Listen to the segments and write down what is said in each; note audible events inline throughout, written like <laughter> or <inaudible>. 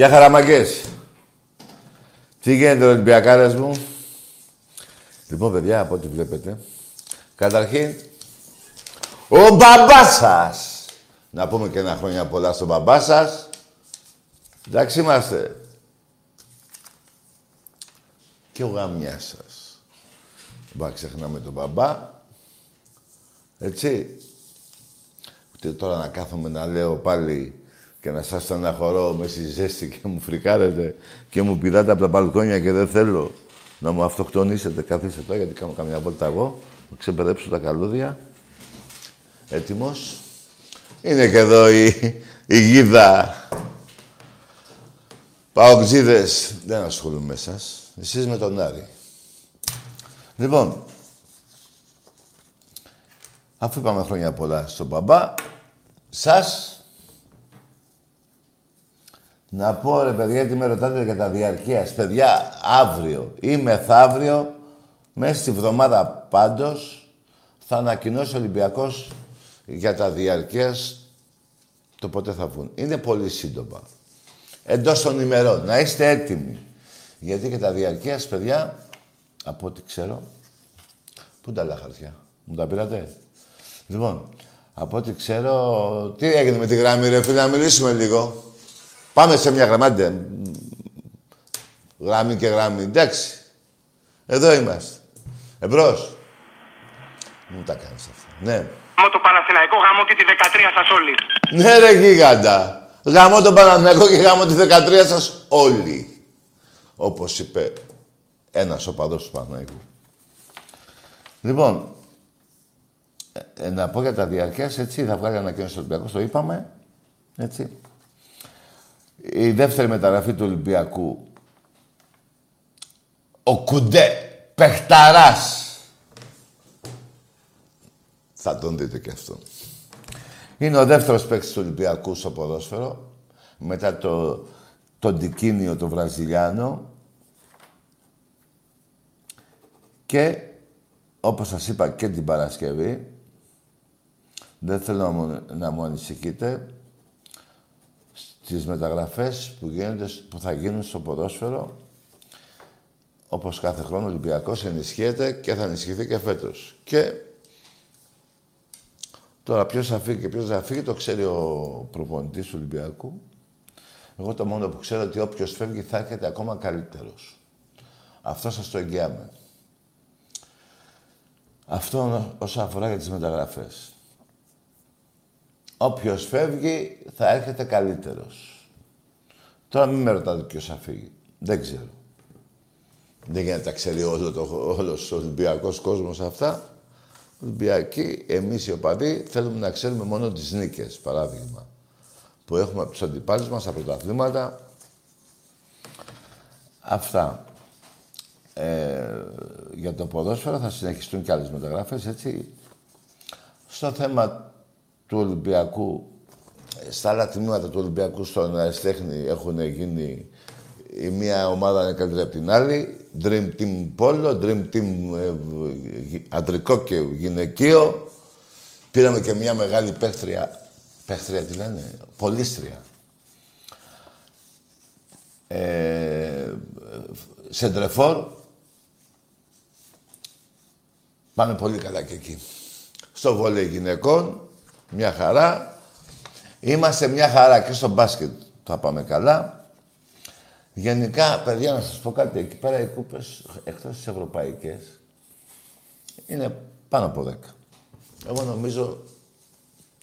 Γεια χαραμαγκές. Τι γίνεται Ολυμπιακάρες μου; Λοιπόν, παιδιά, από ό,τι βλέπετε. Καταρχήν, ο μπαμπάς σας. Να πούμε και ένα χρόνια πολλά στον μπαμπάς σας. Εντάξει είμαστε. Και ο γαμιάς σας. Μπα ξεχνάμε τον μπαμπά. Έτσι. Ούτε τώρα να κάθομαι να λέω πάλι και να σας στεναχωρώ με στη ζέστη και μου φρικάρετε και μου πηδάτε από τα μπαλκόνια και δεν θέλω να μου αυτοκτονήσετε. Καθίστε τώρα γιατί κάνω καμιά βόλτα εγώ. Να ξεπερέψω τα καλούδια. Έτοιμος. Είναι και εδώ η, η γίδα. Παοξίδες. Δεν ασχολούμαι με εσάς. Εσείς με τον Άρη. Λοιπόν, αφού είπαμε χρόνια πολλά στον μπαμπά, σας να πω ρε παιδιά, γιατί με ρωτάτε για τα διαρκείας. Παιδιά, αύριο ή μεθαύριο, μέσα στη βδομάδα πάντως, θα ανακοινώσει ο Ολυμπιακός για τα διαρκείας το πότε θα βγουν. Είναι πολύ σύντομα. Εντός των ημερών. Να είστε έτοιμοι. Γιατί και τα διαρκείας, παιδιά, από ό,τι ξέρω... Πού τα άλλα χαρτιά. Μου τα πήρατε; Λοιπόν, από ό,τι ξέρω... Τι έγινε με τη γράμμη, ρε φίλε, να μιλήσουμε λίγο. Πάμε σε μια γραμμάτια. Γράμμη και γράμμη. Εντάξει. Εδώ είμαστε. Εμπρός. Μου τα κάνεις αυτά. Ναι. Γαμώ το Παναθηναϊκό, γαμώ και τη 13 σας όλοι. Ναι ρε γίγαντα. Γαμώ τον Παναθηναϊκό και γαμώ τη 13 σας όλοι. Όπως είπε ένας οπαδός του Παναθηναϊκού. Λοιπόν, ε, ε, να πω για τα διαρκές, έτσι, θα βγάλει ανακοίνωση του Ολυμπιακού, το είπαμε, έτσι. Η δεύτερη μεταγραφή του Ολυμπιακού. Ο Κουντέ, παιχταράς. Θα τον δείτε και αυτό. Είναι ο δεύτερος παίκτης του Ολυμπιακού στο ποδόσφαιρο. Μετά το, το Ντικίνιο, το Βραζιλιάνο. Και, όπως σας είπα και την Παρασκευή, δεν θέλω να να μου ανησυχείτε, τις μεταγραφές που, γίνονται, που θα γίνουν στο ποδόσφαιρο όπως κάθε χρόνο ο Ολυμπιακός ενισχύεται και θα ενισχυθεί και φέτος. Και τώρα ποιος θα φύγει και ποιος θα φύγει το ξέρει ο προπονητής του Ολυμπιακού. Εγώ το μόνο που ξέρω ότι όποιος φεύγει θα έρχεται ακόμα καλύτερος. Αυτό σας το εγγυάμαι. Αυτό όσο αφορά για τις μεταγραφές. Όποιος φεύγει θα έρχεται καλύτερος. Τώρα μην με ρωτάτε ποιος θα φύγει. Δεν ξέρω. Δεν γίνεται να τα ξέρει όλο το, όλος ο Ολυμπιακός κόσμος αυτά. Ολυμπιακοί, εμείς οι οπαδοί, θέλουμε να ξέρουμε μόνο τις νίκες, παράδειγμα. Που έχουμε από τους αντιπάλους μας, από τα αθλήματα. Αυτά. Ε, για το ποδόσφαιρο θα συνεχιστούν και άλλες μεταγράφες, έτσι. Στο θέμα του Ολυμπιακού, στα άλλα τμήματα του Ολυμπιακού στον Αριστέχνη έχουν γίνει η μία ομάδα είναι καλύτερη από την άλλη. Dream Team Polo, Dream Team ε, αντρικό και γυναικείο. Πήραμε και μια μεγάλη παίχτρια, παίχτρια τι λένε, πολίστρια. Ε, σεντρεφόρ. Πάνε πολύ καλά και εκεί. Στο βόλεϊ γυναικών, μια χαρά. Είμαστε μια χαρά και στο μπάσκετ θα πάμε καλά. Γενικά, παιδιά, να σας πω κάτι, εκεί πέρα οι κούπες, εκτός τις ευρωπαϊκές, είναι πάνω από 10. Εγώ νομίζω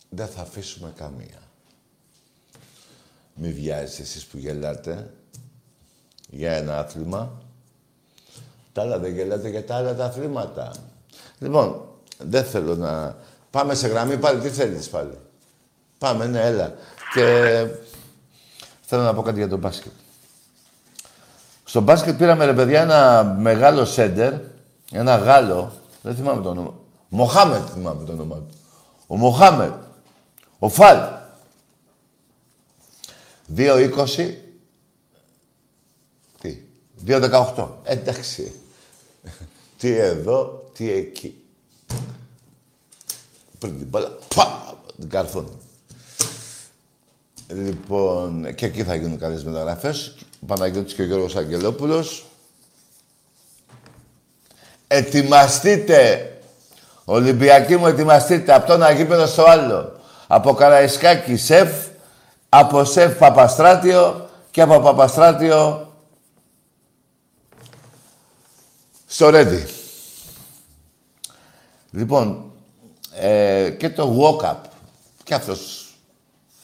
δεν θα αφήσουμε καμία. Μη βιάζετε εσείς που γελάτε για ένα άθλημα. Τα άλλα δεν γελάτε για τα άλλα τα αθλήματα. Λοιπόν, δεν θέλω να... Πάμε σε γραμμή πάλι. Τι θέλεις πάλι; Πάμε, ναι, έλα. Και θέλω να πω κάτι για τον μπάσκετ. Στο μπάσκετ πήραμε, ρε παιδιά, ένα μεγάλο σέντερ, ένα Γάλλο, δεν θυμάμαι το όνομα. Μοχάμετ θυμάμαι το όνομα του. Ο Μοχάμετ. Ο Φαλ. 2-20. Τι. 2-18. Εντάξει. τι εδώ, τι εκεί. Πριν την μπάλα, πα, την καρφώνει. Λοιπόν, και εκεί θα γίνουν καλές μεταγραφές. Ο Παναγιώτης και ο Γιώργος Αγγελόπουλος. Ετοιμαστείτε. Ολυμπιακοί μου, ετοιμαστείτε. Από το ένα γήπεδο στο άλλο. Από Καραϊσκάκη Σεφ, από Σεφ Παπαστράτιο και από Παπαστράτιο στο Ρέντι. Λοιπόν, ε, και το walk-up. Και αυτός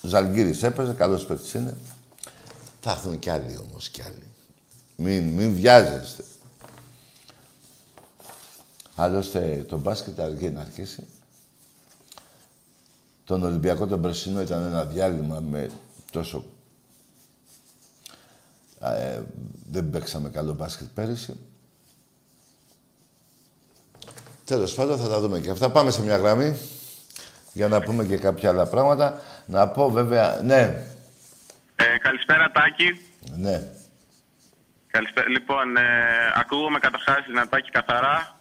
Ζαλγκύρης έπαιζε, καλός παίκτης είναι. Θα έρθουν κι άλλοι όμως κι άλλοι. Μην, μην βιάζεστε. Άλλωστε το μπάσκετ αργεί να αρχίσει. Τον Ολυμπιακό τον Πρεσίνο ήταν ένα διάλειμμα με τόσο... Ε, δεν παίξαμε καλό μπάσκετ πέρυσι. Τέλος πάντων θα τα δούμε και αυτά. Πάμε σε μια γραμμή για να πούμε και κάποια άλλα πράγματα. Να πω βέβαια, ναι. Ε, καλησπέρα Τάκη. Ναι. Καλησπέρα. Λοιπόν, ε, ακούγομαι καταρχάς Τάκη καθαρά.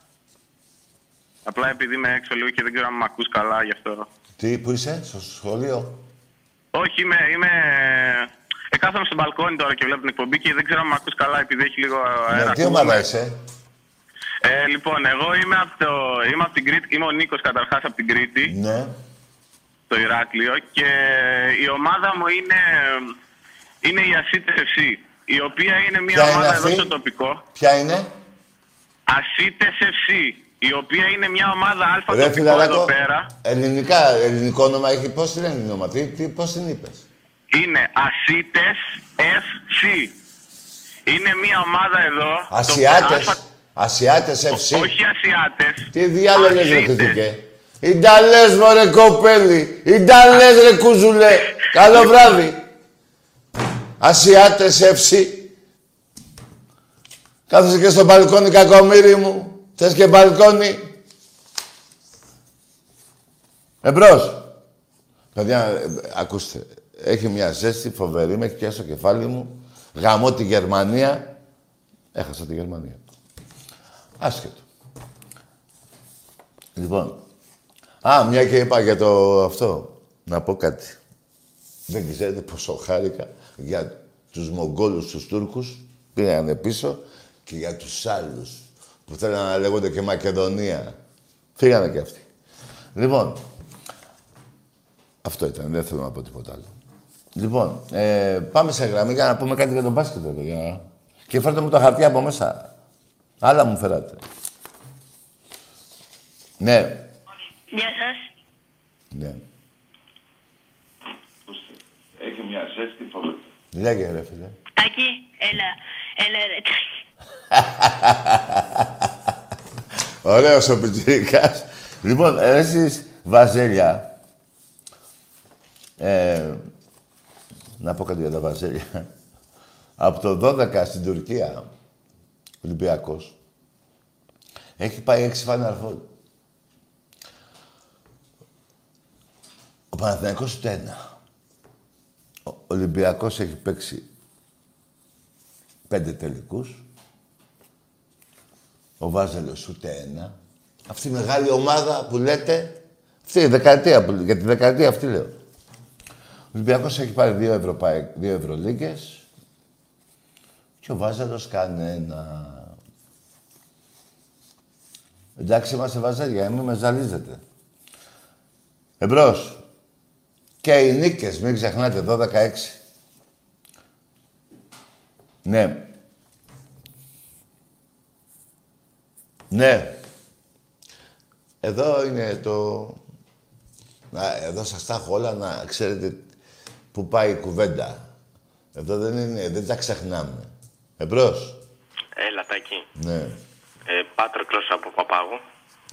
Απλά επειδή είμαι έξω λίγο και δεν ξέρω αν με ακούς καλά γι' αυτό. Τι, πού είσαι, στο σχολείο; Όχι, είμαι, είμαι... Ε, κάθομαι στο μπαλκόνι τώρα και βλέπω την εκπομπή και δεν ξέρω αν με ακούς καλά επειδή έχει λίγο αέρα. Ναι, τι ομάδα είσαι; Ε, λοιπόν, εγώ είμαι από, το, είμαι από την Κρήτη, είμαι ο Νίκος καταρχάς από την Κρήτη. Ναι. Το Ηράκλειο και η ομάδα μου είναι, είναι η Ασίτες FC, η οποία είναι μια Ποια είναι ομάδα αυτή; εδώ στο τοπικό. Ποια είναι; Ασίτες FC, η οποία είναι μια ομάδα αλφα Ρε τοπικό εδώ φιλαράκο, πέρα. ελληνικά, ελληνικό όνομα έχει. Πώς τη λένε το όνομα, τι, τι, πώς την είπες; Είναι Ασίτες FC. Είναι μια ομάδα εδώ. το Ασιάτες. αλφα- Ασιάτες FC. Όχι Ασιάτες. Τι διάλογο λες ρε Ασίτες. κριτικέ. Ινταλές μωρέ κοπέλι. Ινταλές ρε κουζουλέ. Καλό βράδυ. Ασιάτες FC. Κάθεσαι και στο μπαλκόνι κακομύρι μου. Θες και μπαλκόνι. Εμπρός. Παιδιά, ε, ακούστε. Έχει μια ζέστη φοβερή, με έχει πιάσει το κεφάλι μου. Γαμώ τη Γερμανία. Έχασα τη Γερμανία. Άσχετο. Λοιπόν. Α, μια και είπα για το αυτό. Να πω κάτι. Δεν ξέρετε πόσο χάρηκα για τους Μογγόλους, τους Τούρκους, πήγανε πίσω και για τους άλλους που θέλανε να λέγονται και Μακεδονία. Φύγανε και αυτοί. Λοιπόν, αυτό ήταν, δεν θέλω να πω τίποτα άλλο. Λοιπόν, ε, πάμε σε γραμμή για να πούμε κάτι για τον μπάσκετ. εδώ, Για... Και φέρτε μου τα χαρτιά από μέσα. Άλλα μου φέρατε. Ναι, Γεια σας. ναι. Έχει μια ζέστη φοβερή. Λέγε ρε φίλε. Τάκη, έλα. Έλα ρε Τάκη. Ωραίος ο Πιτσιρικάς. λοιπόν, ε, εσείς Βαζέλια. Ε, να πω κάτι για τα Βαζέλια. Από το 12 στην Τουρκία, Ολυμπιακός, έχει πάει έξι Final Four. Ο Παναθηναϊκός ούτε ένα. Ο Ολυμπιακός έχει παίξει πέντε τελικούς Ο Βάζελος ούτε ένα. Αυτή η μεγάλη ομάδα που λέτε, αυτή η δεκαετία, που, για τη δεκαετία αυτή λέω. Ο Ολυμπιακός έχει πάρει δύο, Ευρωπαϊ... δύο Ευρωλίγκες και ο Βάζελος κανένα. Εντάξει είμαστε βαζέλια, μην με ζαλίζετε. Εμπρός. Και οι νίκες, μην ξεχνάτε, 12-6. Ναι. Ναι. Εδώ είναι το... Να, εδώ σας τα έχω όλα να ξέρετε που πάει η κουβέντα. Εδώ δεν είναι, δεν τα ξεχνάμε. Εμπρός. Έλα, Τάκη. Ναι. Ε, Πάτροκλος από Παπάγου.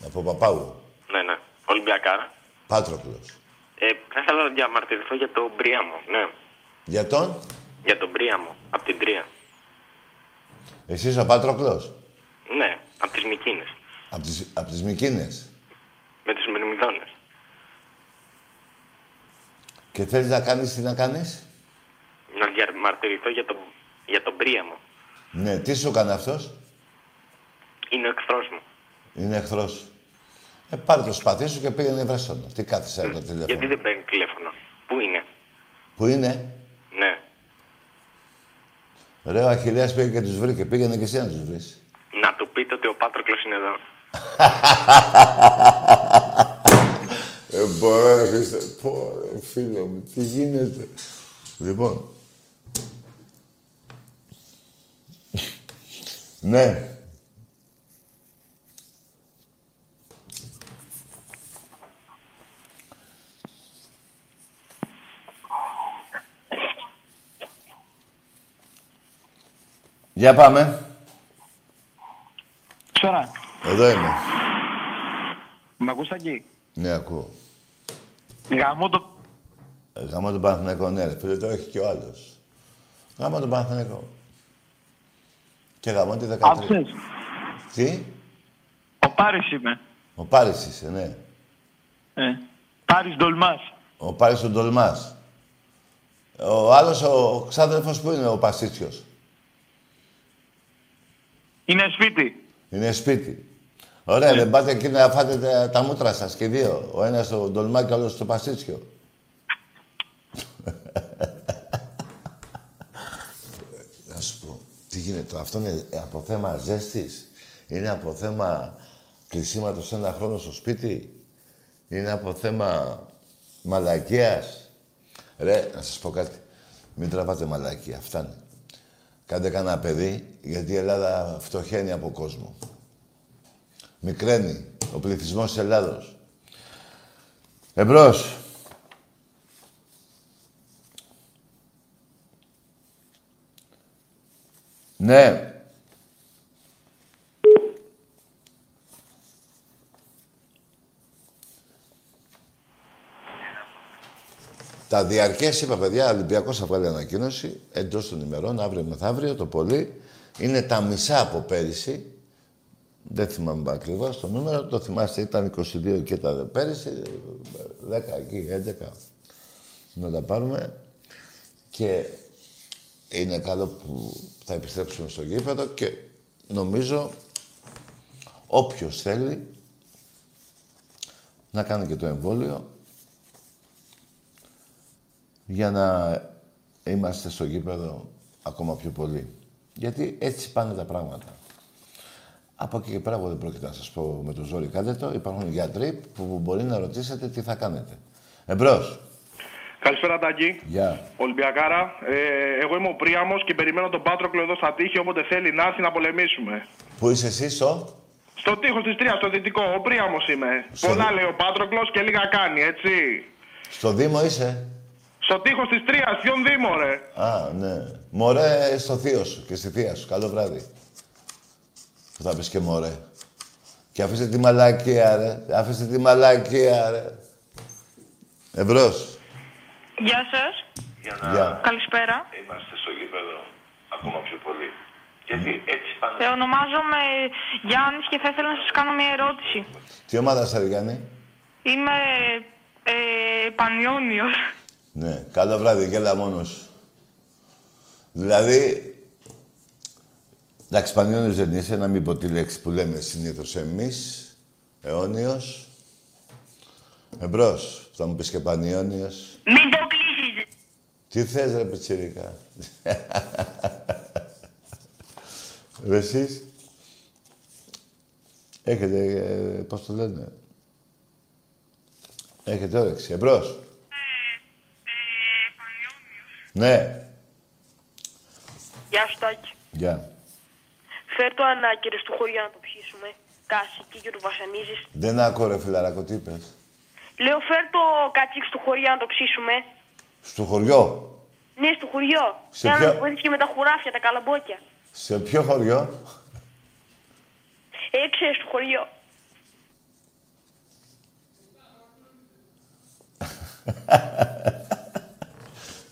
Από Παπάγου. Ναι, ναι. Ολυμπιακάρα. Πάτροκλος. Ε, θα ήθελα να διαμαρτυρηθώ για τον Πρίαμο. Ναι. Για τον; Για τον Πρίαμο. Από την Τρία. Εσύ είσαι ο Πάτροκλος; Ναι. Από τις Μικίνες. Από τις, απ' τις Μικίνες; Με τους Μυρμηδόνες. Και θέλεις να κάνεις τι να κάνεις; Να διαμαρτυρηθώ για τον, για τον Πρίαμο. Ναι, τι σου έκανε αυτός; Είναι ο εχθρός μου. Είναι εχθρός. Ε, πάρε το σπαθί σου και πήγαινε βρέσονο. Τι κάθισε από το τηλέφωνο. Γιατί δεν παίρνει τηλέφωνο. Πού είναι; Πού είναι; Ναι. Ρε, ο Αχιλέας πήγε και τους βρήκε. Πήγαινε και εσύ να τους βρεις. Να του πείτε ότι ο Πάτροκλος είναι εδώ. <laughs> Ε, μπορώ, ρε, Χριστέ. Πω, ρε, φίλο μου, τι γίνεται; Λοιπόν. Ναι. Για πάμε. Ξέρα, Εδώ είμαι. με ακούς εκεί. Ναι, ακούω. Γαμώ το... Ε, Γάμα τον Παναθηναϊκό, ναι, ρε, φίλε, το έχει και ο άλλος. Γάμα τον Παναθηναϊκό. Και γάμα τη 13. Άκουσες. Τι, Ο Πάρης είμαι. ο Πάρης είσαι, ναι. Ε. Πάρης Ντολμάς. Ο Πάρης ο Ντολμάς. Ο άλλος, ο, ο ξάδερφος που είναι, ο Πασίτσιος. Είναι σπίτι. Είναι σπίτι. Ωραία, δεν πάτε εκεί να φάτε τα, τα μούτρα σας και οι δύο. Ο ένας στο Ντολμά και ο άλλος στο Πασίτσιο. <laughs> Να σου πω, τι γίνεται, αυτό είναι από θέμα ζέστης, είναι από θέμα κλεισίματος ένα χρόνο στο σπίτι, είναι από θέμα μαλακίας; Ρε, να σας πω κάτι, μην τραβάτε μαλακία, φτάνει. Κάντε κανένα παιδί, γιατί η Ελλάδα φτωχαίνει από κόσμο. Μικραίνει ο πληθυσμός της Ελλάδος. Εμπρός. Ναι. Τα διαρκές, είπα παιδιά, ο Ολυμπιακός θα βγάλει ανακοίνωση εντός των ημερών, αύριο μεθαύριο, το πολύ. Είναι τα μισά από πέρυσι. Δεν θυμάμαι ακριβώς το νούμερο, το θυμάστε, ήταν 22 και τα πέρυσι, 10 εκεί, 11. Να τα πάρουμε. Και είναι καλό που θα επιστρέψουμε στο γήπεδο και νομίζω όποιος θέλει να κάνει και το εμβόλιο για να είμαστε στο γήπεδο ακόμα πιο πολύ. Γιατί έτσι πάνε τα πράγματα. Από εκεί και πέρα εγώ δεν πρόκειται να σας πω με το ζόρι κάντε το. Υπάρχουν γιατροί που μπορεί να ρωτήσετε τι θα κάνετε. Εμπρός. Καλησπέρα, Τάκη. Γεια. Ολυμπιακάρα. Ε, εγώ είμαι ο Πρίαμος και περιμένω τον Πάτροκλο εδώ στα τείχη όποτε θέλει να έρθει να πολεμήσουμε. Πού είσαι εσύ, Σο; Στο τείχος της Τρίας, στο δυτικό. Ο Πρίαμος είμαι. Στο Πολλά δι- λέει ο Πάτροκλος και λίγα κάνει, έτσι. Στο Δήμο είσαι; Στο τείχος της Τρίας, ποιον Δήμο, ρε. Α, ναι. Μωρέ στο θείο σου και στη θεία σου. Καλό βράδυ. Που θα πεις και μωρέ. Και αφήστε τη μαλακία, ρε. Αφήστε τη μαλακία, ρε. Εμπρός. Γεια σας. Για να Γεια. Καλησπέρα. είμαστε στο γήπεδο ακόμα πιο πολύ. Γιατί έτσι πάνε. Ε, ονομάζομαι Γιάννης και θα ήθελα να σας κάνω μια ερώτηση. Τι ομάδα είσαι, ρε Γιάννη; Είμαι ε, Πανιόνιος. Ναι. Καλό βράδυ. Γέλα μόνος σου. Δηλαδή, Εντάξει, Πανιόνιος δεν είσαι, να μην πω τη λέξη που λέμε συνήθως εμείς. Αιώνιος. Εμπρός, θα μου πεις και Πανιόνιος. Μην το κλείσεις. Τι θες ρε πιτσιρικά. Ρε εσείς; Έχετε, ε, πώς το λένε; Έχετε όρεξη. Εμπρός; Ναι. Γεια σου Τάκη. Γεια. Φέρ το ανάκυρες του χωριού να το πιήσουμε. Κάση και και του βασανίζεις. Δεν ακούω ρε φιλαράκο, τι είπες; Λέω φέρ το κατσίξ του χωριού να το ψήσουμε. Στο χωριό; Ναι, στο χωριό. Σε Για ποιο- να μας βοηθήσει και με τα χουράφια, τα καλαμπόκια. Σε ποιο χωριό; Έξε στο χωριό.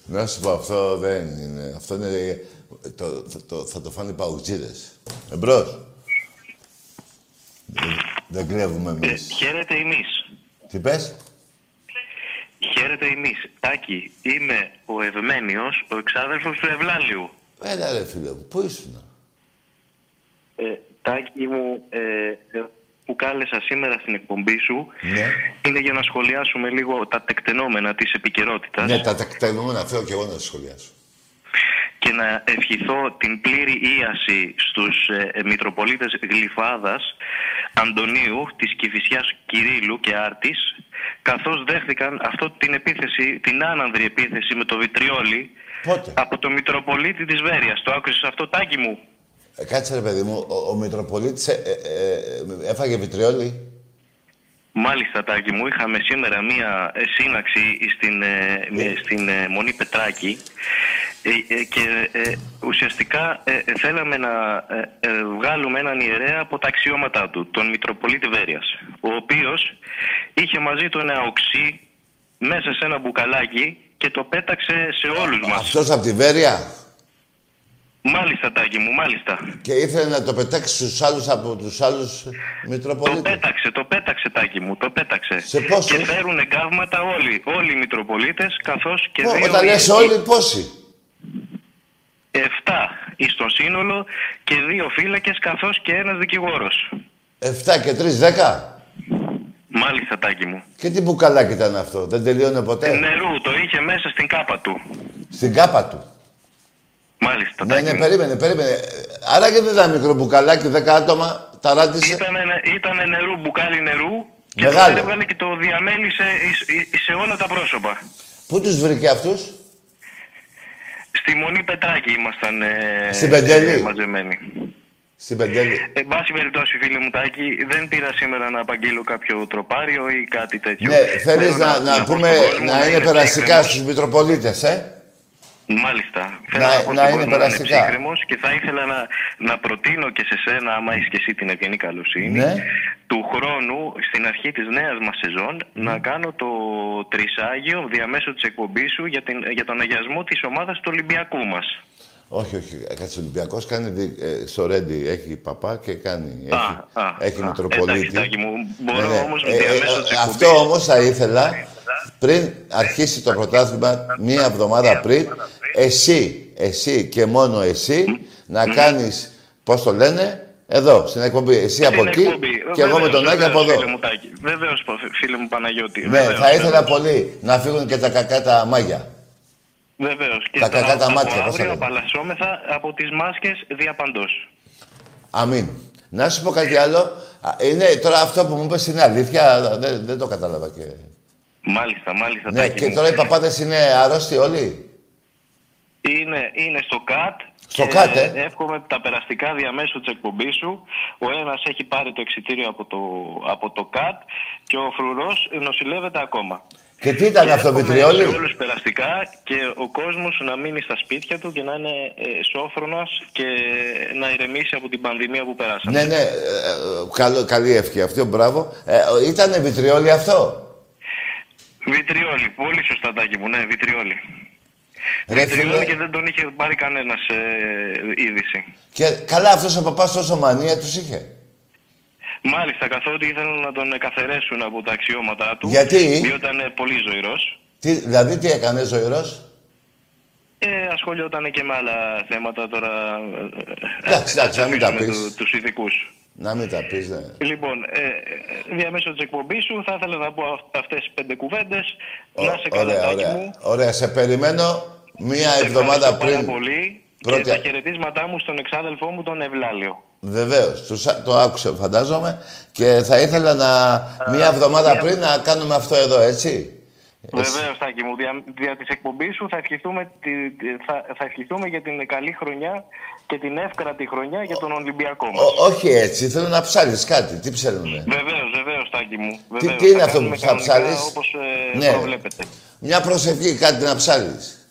Να σου πω, αυτό δεν είναι. Αυτό είναι. Το, το, το- θα το φάνε οι παουτζίδες. Εμπρός. Δεν, δεν κλέβουμε εμείς. Χαίρετε εμείς. Τι πες; Χαίρετε εμείς. Τάκη, είμαι ο Ευμένιος, ο εξάδελφος του Ευλάλιου. Έλα ρε φίλε μου, πού ήσουν; Ε, Τάκη μου, ε, ε, που κάλεσα σήμερα στην εκπομπή σου Ναι. είναι για να σχολιάσουμε λίγο τα τεκτενόμενα της επικαιρότητας Ναι, τα τεκτενούμενα θέλω και εγώ να τα σχολιάσω. και να ευχηθώ την πλήρη ίαση στους ε, ε, Μητροπολίτες Γλυφάδας, Αντωνίου, της Κηφισιάς Κυρίλου και Άρτης, καθώς δέχτηκαν αυτό την επίθεση, την άνανδρη επίθεση με το βιτριόλι Πότε; από το Μητροπολίτη της Βέρειας. Το άκουσες αυτό, Τάκη μου; Ε, κάτσε ρε παιδί μου, ο, ο Μητροπολίτης ε, ε, ε, έφαγε βιτριόλι; Μάλιστα, Τάκη μου, είχαμε σήμερα μία ε, σύναξη στην, ε, Ναι. ε, στην ε, Μονή Πετράκη ε, ε, και ε, ουσιαστικά ε, ε, θέλαμε να ε, ε, βγάλουμε έναν ιερέα από τα αξιώματά του, τον Μητροπολίτη Βέρειας, ο οποίος είχε μαζί του ένα οξύ μέσα σε ένα μπουκαλάκι και το πέταξε σε όλους μας. Αυτός από τη Βέρεια; Μάλιστα, Τάκη μου, μάλιστα. Και ήθελε να το πετάξει στους άλλους από τους άλλους Το Μητροπολίτες. πέταξε, το πέταξε, Τάκη μου, το πέταξε. Σε πόσους; Και φέρουν εγκάβματα όλοι, όλοι οι Μητροπολίτες, καθώς και Πω, δύο... Όταν λες ιερείς. όλοι, πόσοι; Εφτά εις το σύνολο και δύο φύλακες καθώς και ένας δικηγόρος. 7 και 3, 10. Μάλιστα, Τάκη μου. Και τι μπουκαλάκι ήταν αυτό, δεν τελείωνε ποτέ; Νερού, το είχε μέσα στην κάπα του. Στην κάπα του. Μάλιστα, Ναι, Τάκη ναι, μου. περίμενε, περίμενε. Άρα και δεν ήταν μικρό μπουκαλάκι, 10 άτομα, ταράτισε. Ήτανε, ήτανε νερού, μπουκάλι νερού και Μεγάλο. το έβγαλε και το διαμέλισε εις- σε όλα τα πρόσωπα. Πού τους βρήκε αυτούς; Στη Μονή Πετράκη ήμασταν ε, Στην Πεντέλη. ε, μαζεμένοι. Στην Πεντέλη. Εν πάση περιπτώσει, φίλε μου Τάκη, δεν πήρα σήμερα να απαγγείλω κάποιο τροπάριο ή κάτι τέτοιο. Ναι, θέλεις Θέλω να, να πω πούμε στον κόσμο να είναι περαστικά ψύχρεμος. στους Μητροπολίτες, ε; Μάλιστα. Θέλω Να- να, πω να στον είναι κόσμο περαστικά. είναι ψύχρεμος και θα ήθελα να, να προτείνω και σε σένα, άμα έχει και εσύ την ευγενή καλοσύνη, Ναι. του χρόνου, στην αρχή της νέας μας σεζόν, να κάνω το τρισάγιο διαμέσου της εκπομπής σου για, την, για τον αγιασμό της ομάδας του Ολυμπιακού μας. Όχι, όχι. Κάτσε ο Ολυμπιακός κάνει δι- ε, στο Ρέντι. Έχει παπά και κάνει. Α, Έχει, α, έχει α. Μητροπολίτη. Εντάξει, Τάκη μου, μπορώ Ναι, ναι. όμως Ε, ε, διαμέσου της ε, εκπομπής. Αυτό όμως θα ήθελα πριν αρχίσει το πρωτάθλημα, μία εβδομάδα πριν, εσύ, εσύ και μόνο εσύ, να κάνεις, πώς το λένε, εδώ, στην εκπομπή. Εσύ από Στην εκεί εκπομπή. και εγώ με Βεβαίως, τον Άκη από βεβαίως, εδώ. Φίλε μου, Τάκη. Βεβαίως, φίλε μου Παναγιώτη. Ναι, Βεβαίως, θα ήθελα βεβαίως. πολύ να φύγουν και τα κακά τα μάγια. Βεβαίως. Και Τα κακά τα από μάτια, πώς τα αύριο λένε. απαλλασσόμεθα από τις μάσκες διαπαντός. Αμήν. Να σου πω κάτι άλλο. Α, Είναι τώρα αυτό που μου είπες είναι αλήθεια. Δεν, δεν το κατάλαβα και. Μάλιστα, μάλιστα. Ναι, Τάκη και μου. τώρα οι παπάδες είναι αρρώστοι όλοι; Είναι, είναι στο ΚΑΤ. Στο και ΚΑΤ, ε; Εύχομαι τα περαστικά διαμέσου της εκπομπής σου. Ο ένας έχει πάρει το εξιτήριο από το, από το ΚΑΤ και ο φρουρός νοσηλεύεται ακόμα. Και τι ήταν αυτό, Εύχομαι βιτριόλι. Σε όλους περαστικά και ο κόσμος να μείνει στα σπίτια του και να είναι ε, σόφρονας και να ηρεμήσει από την πανδημία που περάσαμε. Ναι, ναι, ε, ε, καλό, καλή ευχή αυτή, μπράβο. Ε, ήταν βιτριόλι αυτό; Βιτριόλι, πολύ σωστά τάκι μου, ναι, βιτριόλι. Ρε Βιτριόλι φίλε, και δεν τον είχε πάρει κανένας ε, είδηση. και καλά αυτός ο παπάς τόσο μανία τους είχε; Μάλιστα, καθότι ήθελαν να τον καθαρέσουν από τα αξιώματά του. Γιατί; Διότι ήταν πολύ ζωηρός. Τι, δηλαδή τι έκανε ζωηρός; ε, ασχολιόταν και με άλλα θέματα τώρα. ε, Εντάξει, εντάξει, να μην τα με πεις. του- τους ηθικούς. Να μην τα πεις, ναι. Λοιπόν, ε, ε, διαμέσου της εκπομπής σου θα ήθελα να πω αυτές τις πέντε κουβέντες. Ω, Να σε καλά, Ωραία, Τάκη ωραία. μου. Ωραία, σε περιμένω μία Σε εβδομάδα ευχαριστώ πάρα πριν. πολύ Πρώτη- και τα χαιρετίσματά μου στον εξάδελφό μου τον Ευλάλιο. Βεβαίως, το άκουσε φαντάζομαι και θα ήθελα να μία εβδομάδα μία- πριν να κάνουμε αυτό εδώ, έτσι. Βεβαίως, Τάκη μου, δια, δια της εκπομπής σου θα ευχηθούμε, τη- τη- θα, θα ευχηθούμε για την καλή χρονιά και την εύκρατη χρονιά για τον Ολυμπιακό μας. Ό, όχι έτσι, θέλω να ψάλεις κάτι. Τι ψέλνουνε. Βεβαίως, βεβαίως, Τάκη μου. Τι, Βεβαίως, τι είναι θα αυτό που κάνουμε θα κανονικά ψάλεις. Όπως ε, Ναι. προβλέπετε. Μια προσευχή, κάτι να ψάλεις.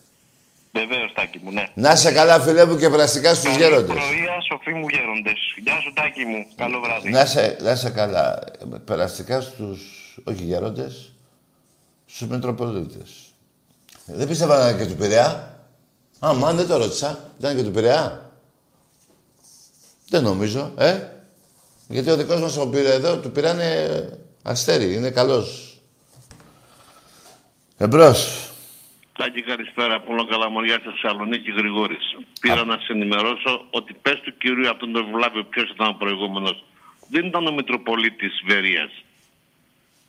Βεβαίως, Τάκη μου, ναι. Να σε καλά, φίλε μου, και περαστικά στους Καλή γέροντες. πρωία, σοφοί μου γέροντες. Γεια σου, Τάκη μου. Καλό βράδυ. Να σε, να σε καλά. Περαστικά στους, όχι γέροντες, στους Μητροπολίτες. Δεν πίστευα να είναι και του Πειραιά. Α, μα δεν το ρώτησα. Ήταν και του Πειραιά. Δεν νομίζω, ε. Γιατί ο δικός μας ο Πειραιά εδώ, του πήρανε αστέρι. Είναι καλός. Εμπρός. Τάκη, καλησπέρα. Πολύ καλά μωριά στη Θεσσαλονίκη, Γρηγόρης. Πήρα να σε ενημερώσω ότι πες του κυρίου από τον Ευλάβιο ποιος ήταν ο προηγούμενος. Δεν ήταν ο Μητροπολίτης Βερίας.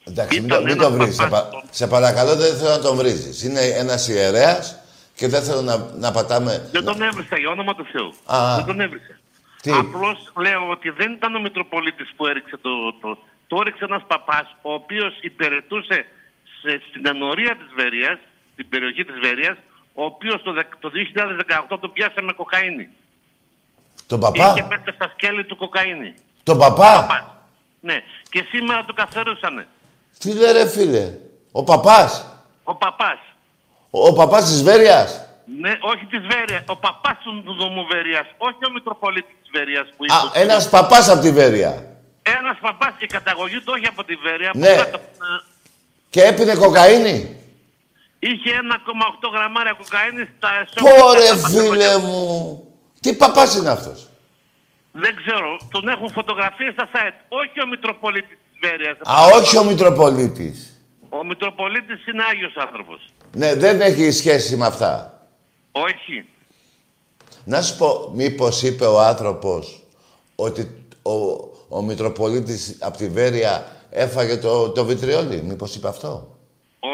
Εντάξει, μην Ήταν το, μην ένας το βρεις. Σε, παπάς. πα- σε παρακαλώ, δεν θέλω να τον βρίζεις. Είναι ένας ιερέας και δεν θέλω να, να πατάμε... Δεν τον έβρισα για όνομα του Θεού. Α. Δεν τον έβρισα. Τι; Απλώς λέω ότι δεν ήταν ο Μητροπολίτης που έριξε το. Το, το έριξε ένας παπάς ο οποίος υπηρετούσε σε, στην ενορία της Βερίας, στην περιοχή της Βερία, ο οποίος το, δεκ- το 2018 τον πιάσε με κοκαίνη. Τον Είχε παπά. μέσα στα σκέλη του κοκαίνη. Τον παπά; Παπάς. Ναι. Και σήμερα το καθαρούσανε. Τι λέει ρε φίλε. Ο παπάς. Ο παπάς. Ο, ο παπάς της Βέρειας. Ναι, όχι της Βέρειας. Ο παπάς του του Δομού Βερίας. Όχι ο Μητροπολίτης της Βερίας που Α, είπε. ένας παπάς από τη Βέρεια. Ένας παπάς και η καταγωγή του όχι από τη Βέρεια. Ναι. που κάτω, ε, Και έπινε κοκαίνη. Είχε 1,8 γραμμάρια κοκαίνης στα εσώματα. Πόρε φίλε μου. Τι παπάς είναι αυτός; Δεν ξέρω. Τον έχουν φωτογραφίες στα site. Όχι ο Μητροπολίτης της Βέρειας. Α, όχι ο Μητροπολίτης. Ο Μητροπολίτης είναι Άγιος άνθρωπος. Ναι, δεν έχει σχέση με αυτά. Όχι. Να σου πω, μήπως είπε ο άνθρωπος ότι ο, ο Μητροπολίτης από τη Βέρεια έφαγε το, το βιτριόλι; Μήπως είπε αυτό;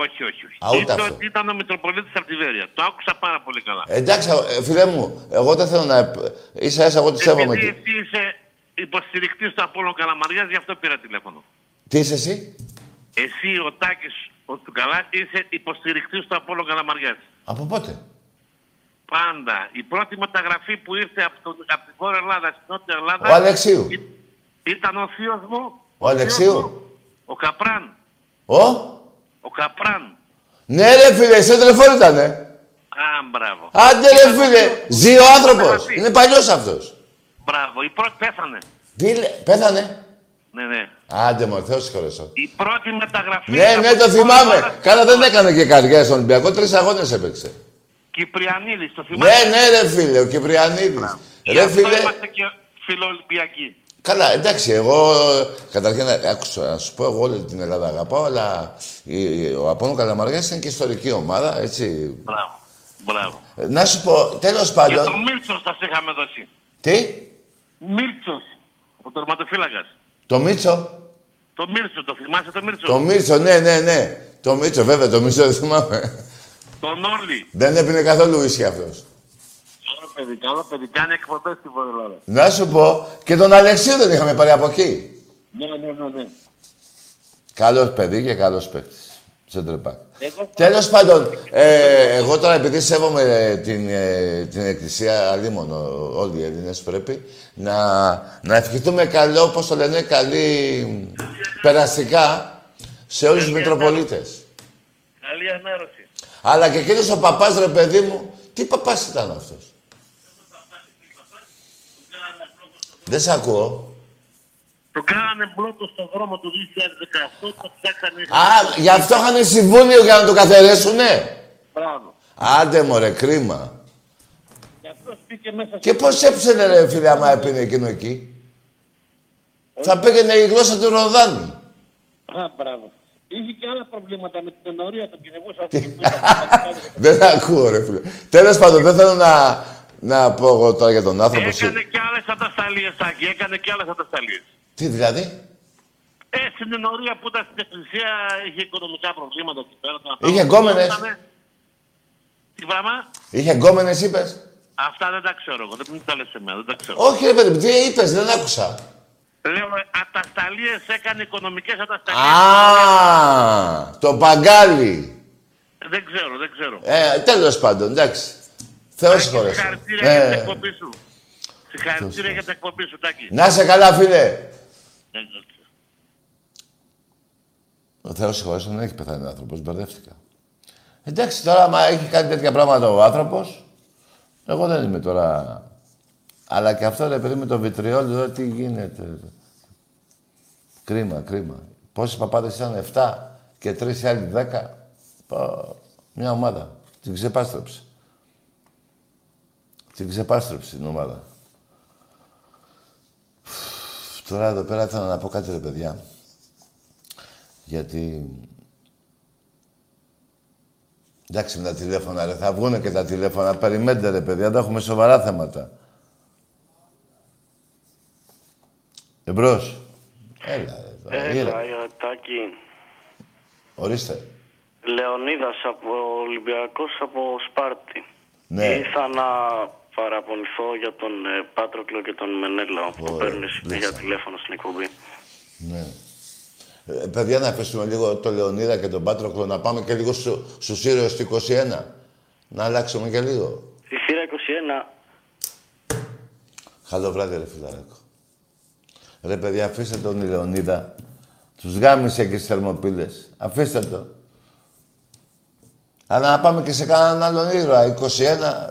Όχι, όχι. όχι. Α, ούτε Είπε αυτό. ότι ήταν ο Μητροπολίτης από της Βέρεια. Το άκουσα πάρα πολύ καλά. Εντάξει, ε, φίλε μου, εγώ δεν θέλω να... Ίσα ίσα εγώ τη σέβομαι. Επειδή και- εσύ είσαι υποστηρικτής του Απόλλων Καλαμαριάς, γι' αυτό πήρα τηλέφωνο. Τι είσαι εσύ, Εσύ, ο Τάκης, ο του Καλά, είσαι υποστηρικτής του Απόλλων Καλαμαριάς. από πότε; Πάντα. Η πρώτη μεταγραφή που ήρθε από, το, από την Βόρεια Ελλάδα στην Νότια Ελλάδα... Ο Αλεξίου. ή- Ήταν ο θείος μου. Ο Αλεξίου. θείος μου, Ο Καπράν. Ο, Ο Καπράν. ναι ρε φίλε, σε τηλεφώνη ήτανε. Α, μπράβο. Άντε ρε φίλε, ζει ο άνθρωπος. Είναι παλιός αυτός. Μπράβο. Η πρώτη πέθανε. Τι λέ, πέθανε; Ναι, ναι. Άντε μου, Θεός συγχωρέσω. Η πρώτη μεταγραφή... Ναι, από ναι, την το Βόρεια θυμάμαι. Ελλάδα- Καλά δεν έκανε και καρδιά στον Ολυμπιακό, τρεις αγώνες έπαιξε. Κυπριανίδης, το θυμάσαι; Ναι, ναι ρε φίλε, ο Κυπριανίδης. Γι' Ρε αυτό φίλε, είμαστε και φιλοολυμπιακοί. Καλά, εντάξει, εγώ καταρχήν άκουσα να σου πω, εγώ όλη την Ελλάδα αγαπάω, αλλά η- ο Απόλλων Καλαμαριάς είναι και ιστορική ομάδα, έτσι. Μπράβο. Μπράβο. Ε, Να σου πω, τέλος Και τον πάντων. Μίλτσος θα σε είχαμε δώσει. Τι, Μίλτσος, ο τερματοφύλακας. το Μίτσο; Το Μίλτσο, το θυμάσαι το Μίλτσο. Το Μίτσο, ναι, ναι, ναι. Το Μίτσο, βέβαια, το Μίτσο δεν θυμάμαι. Τον Όλη. δεν έπινε καθόλου ίσχυ αυτός. Καλό παιδί, καλό παιδί. Κάνει εκπομπές στη Βόρεια Ελλάδα. Να σου πω, και τον Αλεξίου δεν είχαμε πάρει από εκεί. Ναι, ναι, ναι. ναι. Καλός παιδί και καλός παίκτης. Σεντρεπάκ. Εγώ Τέλος πάντων, ε, εγώ τώρα επειδή σέβομαι ε, την, ε, την Εκκλησία, αλίμονο όλοι οι Έλληνες πρέπει, να, να ευχηθούμε καλό, πώς το λένε, καλή περαστικά σε όλους τους Μητροπολίτες. καλή ανάρρωση. Αλλά και εκείνος ο παπάς, ρε παιδί μου, τι παπάς ήταν αυτός; Δεν σ' ακούω. Το κάνανε μπλόκο στον δρόμο του 2018, το φτιάξανε... Α, γι' αυτό είχαν συμβούλιο για να το καθαρίσουνε. Μπράβο. Άντε μωρέ, κρίμα. Και αυτός μπήκε μέσα Και πώς έψαινε ρε φίλε άμα έπινε εκείνο εκεί; Θα πήγαινε η γλώσσα του Ροδάνη. Α, μπράβο. Είχε και άλλα προβλήματα με την ενορία, τον κυνηγούσα. <laughs> Δεν ακούω, ρε φίλε. Τέλος πάντων, δεν θέλω να, να πω εγώ τώρα για τον άνθρωπο. εσύ. Έκανε και άλλες ατασταλίες, Τάκη. Έκανε και άλλες ατασταλίες. Τι δηλαδή; Ε, στην ενορία που ήταν στην εκκλησία είχε οικονομικά προβλήματα εκεί πέρα. τον Είχε ανθρώπο. γκόμενες. Ήτανε- Τι πράγμα; Είχε γκόμενες είπες. Αυτά δεν τα ξέρω εγώ. Δεν μου τα λες εμένα. Δεν τα ξέρω. Όχι, ρε παιδί μου, τι είπες, δεν άκουσα. Λέω ατασταλίες έκανε οικονομικές ατασταλίες. Α, το παγκάλι. Δεν ξέρω, δεν ξέρω. Ε, τέλος πάντων, εντάξει. Θεός συγχωρέσει. Συγχαρητήρια για την Ε, εκπομπή σου. Συγχαρητήρια για την εκπομπή σου, Τάκη. να σε καλά, φίλε. Ε, Ο Θεός συγχωρέσει, δεν έχει πεθάνει ο άνθρωπος, μπερδεύτηκα. Εντάξει, τώρα, άμα έχει κάνει τέτοια πράγματα ο άνθρωπος, εγώ δεν είμαι τώρα... Αλλά και αυτό, ρε παιδί, με το βιτριόλ, εδώ τι γίνεται. Κρίμα, κρίμα. Πόσοι παπάδες ήταν, 7 και τρεις οι άλλοι 10. Πω, μια ομάδα. Την ξεπάστρεψε. Την ξεπάστρεψε την ομάδα. Τώρα εδώ πέρα θέλω να πω κάτι, ρε παιδιά. Γιατί... Εντάξει με τα τηλέφωνα, ρε. Θα βγούνε και τα τηλέφωνα. Περιμένετε, ρε, παιδιά. Δεν έχουμε σοβαρά θέματα. Εμπρός. Έλα, ρε. τώρα. Έλα, Ήρε. Ιωτάκη. Ορίστε. Λεωνίδας από Ολυμπιακός από Σπάρτη. Ναι. Ήρθα να παραπονηθώ για τον ε, Πάτροκλο και τον Μενέλαο που Ωραία, παίρνουν συνέχεια λύσα. τηλέφωνο στην εκπομπή. Ναι. Ε, παιδιά, να αφήσουμε λίγο το Λεωνίδα και τον Πάτροκλο, να πάμε και λίγο στου, στους ήρωες του 21. Να αλλάξουμε και λίγο. Η θύρα 21 Καλό βράδυ, ρε φιλαράκο. Ρε παιδιά, αφήστε τον Λεωνίδα. Τους γάμισε εκεί στις θερμοπύλες. Αφήστε το. Αλλά να πάμε και σε κανέναν άλλον ήρωα. 21.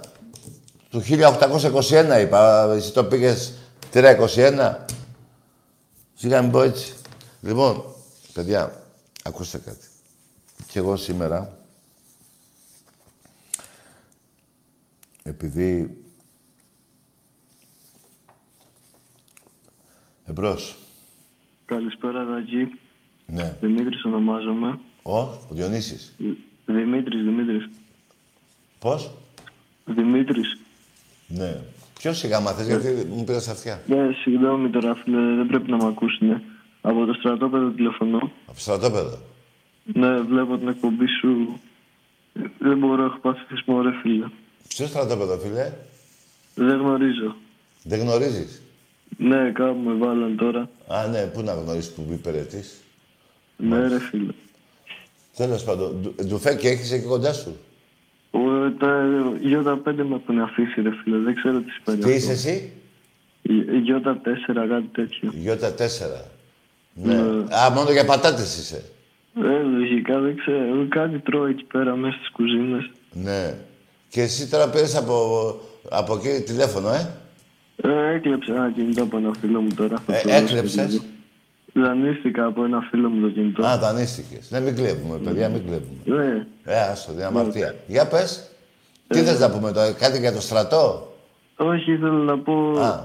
Του 1821 είπα. Εσύ το πήγες 321. Σιγά μην πω έτσι. Λοιπόν, παιδιά, ακούστε κάτι. Κι εγώ σήμερα, επειδή Εμπρός. Καλησπέρα, Δακή. Ναι. Δημήτρης ονομάζομαι. Ο, ο Διονύσης. Δημήτρης, Δημήτρης. Πώς; Δημήτρης. Ναι. Ποιος σιγά μάθες, γιατί μου πήρες αυτιά. Ναι, συγγνώμη τώρα, φίλε, δεν πρέπει να με ακούσουν. Από το στρατόπεδο τηλεφωνώ. Από στρατόπεδο. Ναι, βλέπω την εκπομπή σου. Δεν μπορώ, έχω πάθει θυσμό, ρε φίλε. Ποιος στρατόπεδο, φίλε; Δεν γνωρίζω. Δεν γνωρίζεις; Ναι, κάπου με βάλαν τώρα. Α, ναι, πού να γνωρίσεις που υπηρετείς. Ναι, ρε φίλε. Τέλος πάντων, ντου- ντουφέκι έχεις εκεί κοντά σου; Ο, τα Ι5 με έχουν αφήσει, ρε φίλε. Δεν ξέρω τι σημαίνει. Τι αυτό. είσαι εσύ; Ι4, κάτι τέτοιο. Γιώτα 4. Ναι. Α, μόνο για πατάτες είσαι. Ε, λογικά δεν ξέρω. Κάτι τρώω εκεί πέρα μέσα στις κουζίνες. Ναι. Και εσύ τώρα πήρες από, από εκεί τηλέφωνο, ε; Ε, έκλεψα ένα κινητό από ένα φίλο μου τώρα. Θα Ε, το δώσω έκλεψες; λίγο. Δανείστηκα από ένα φίλο μου το κινητό. Α, δανείστηκες. Ναι, μην κλέβουμε, παιδιά, μην κλέβουμε. Ναι. Ε, άστο, την αμαρτία. Για πες. Τι θες να πούμε τώρα, κάτι για το στρατό; Όχι, ήθελα να πω Α.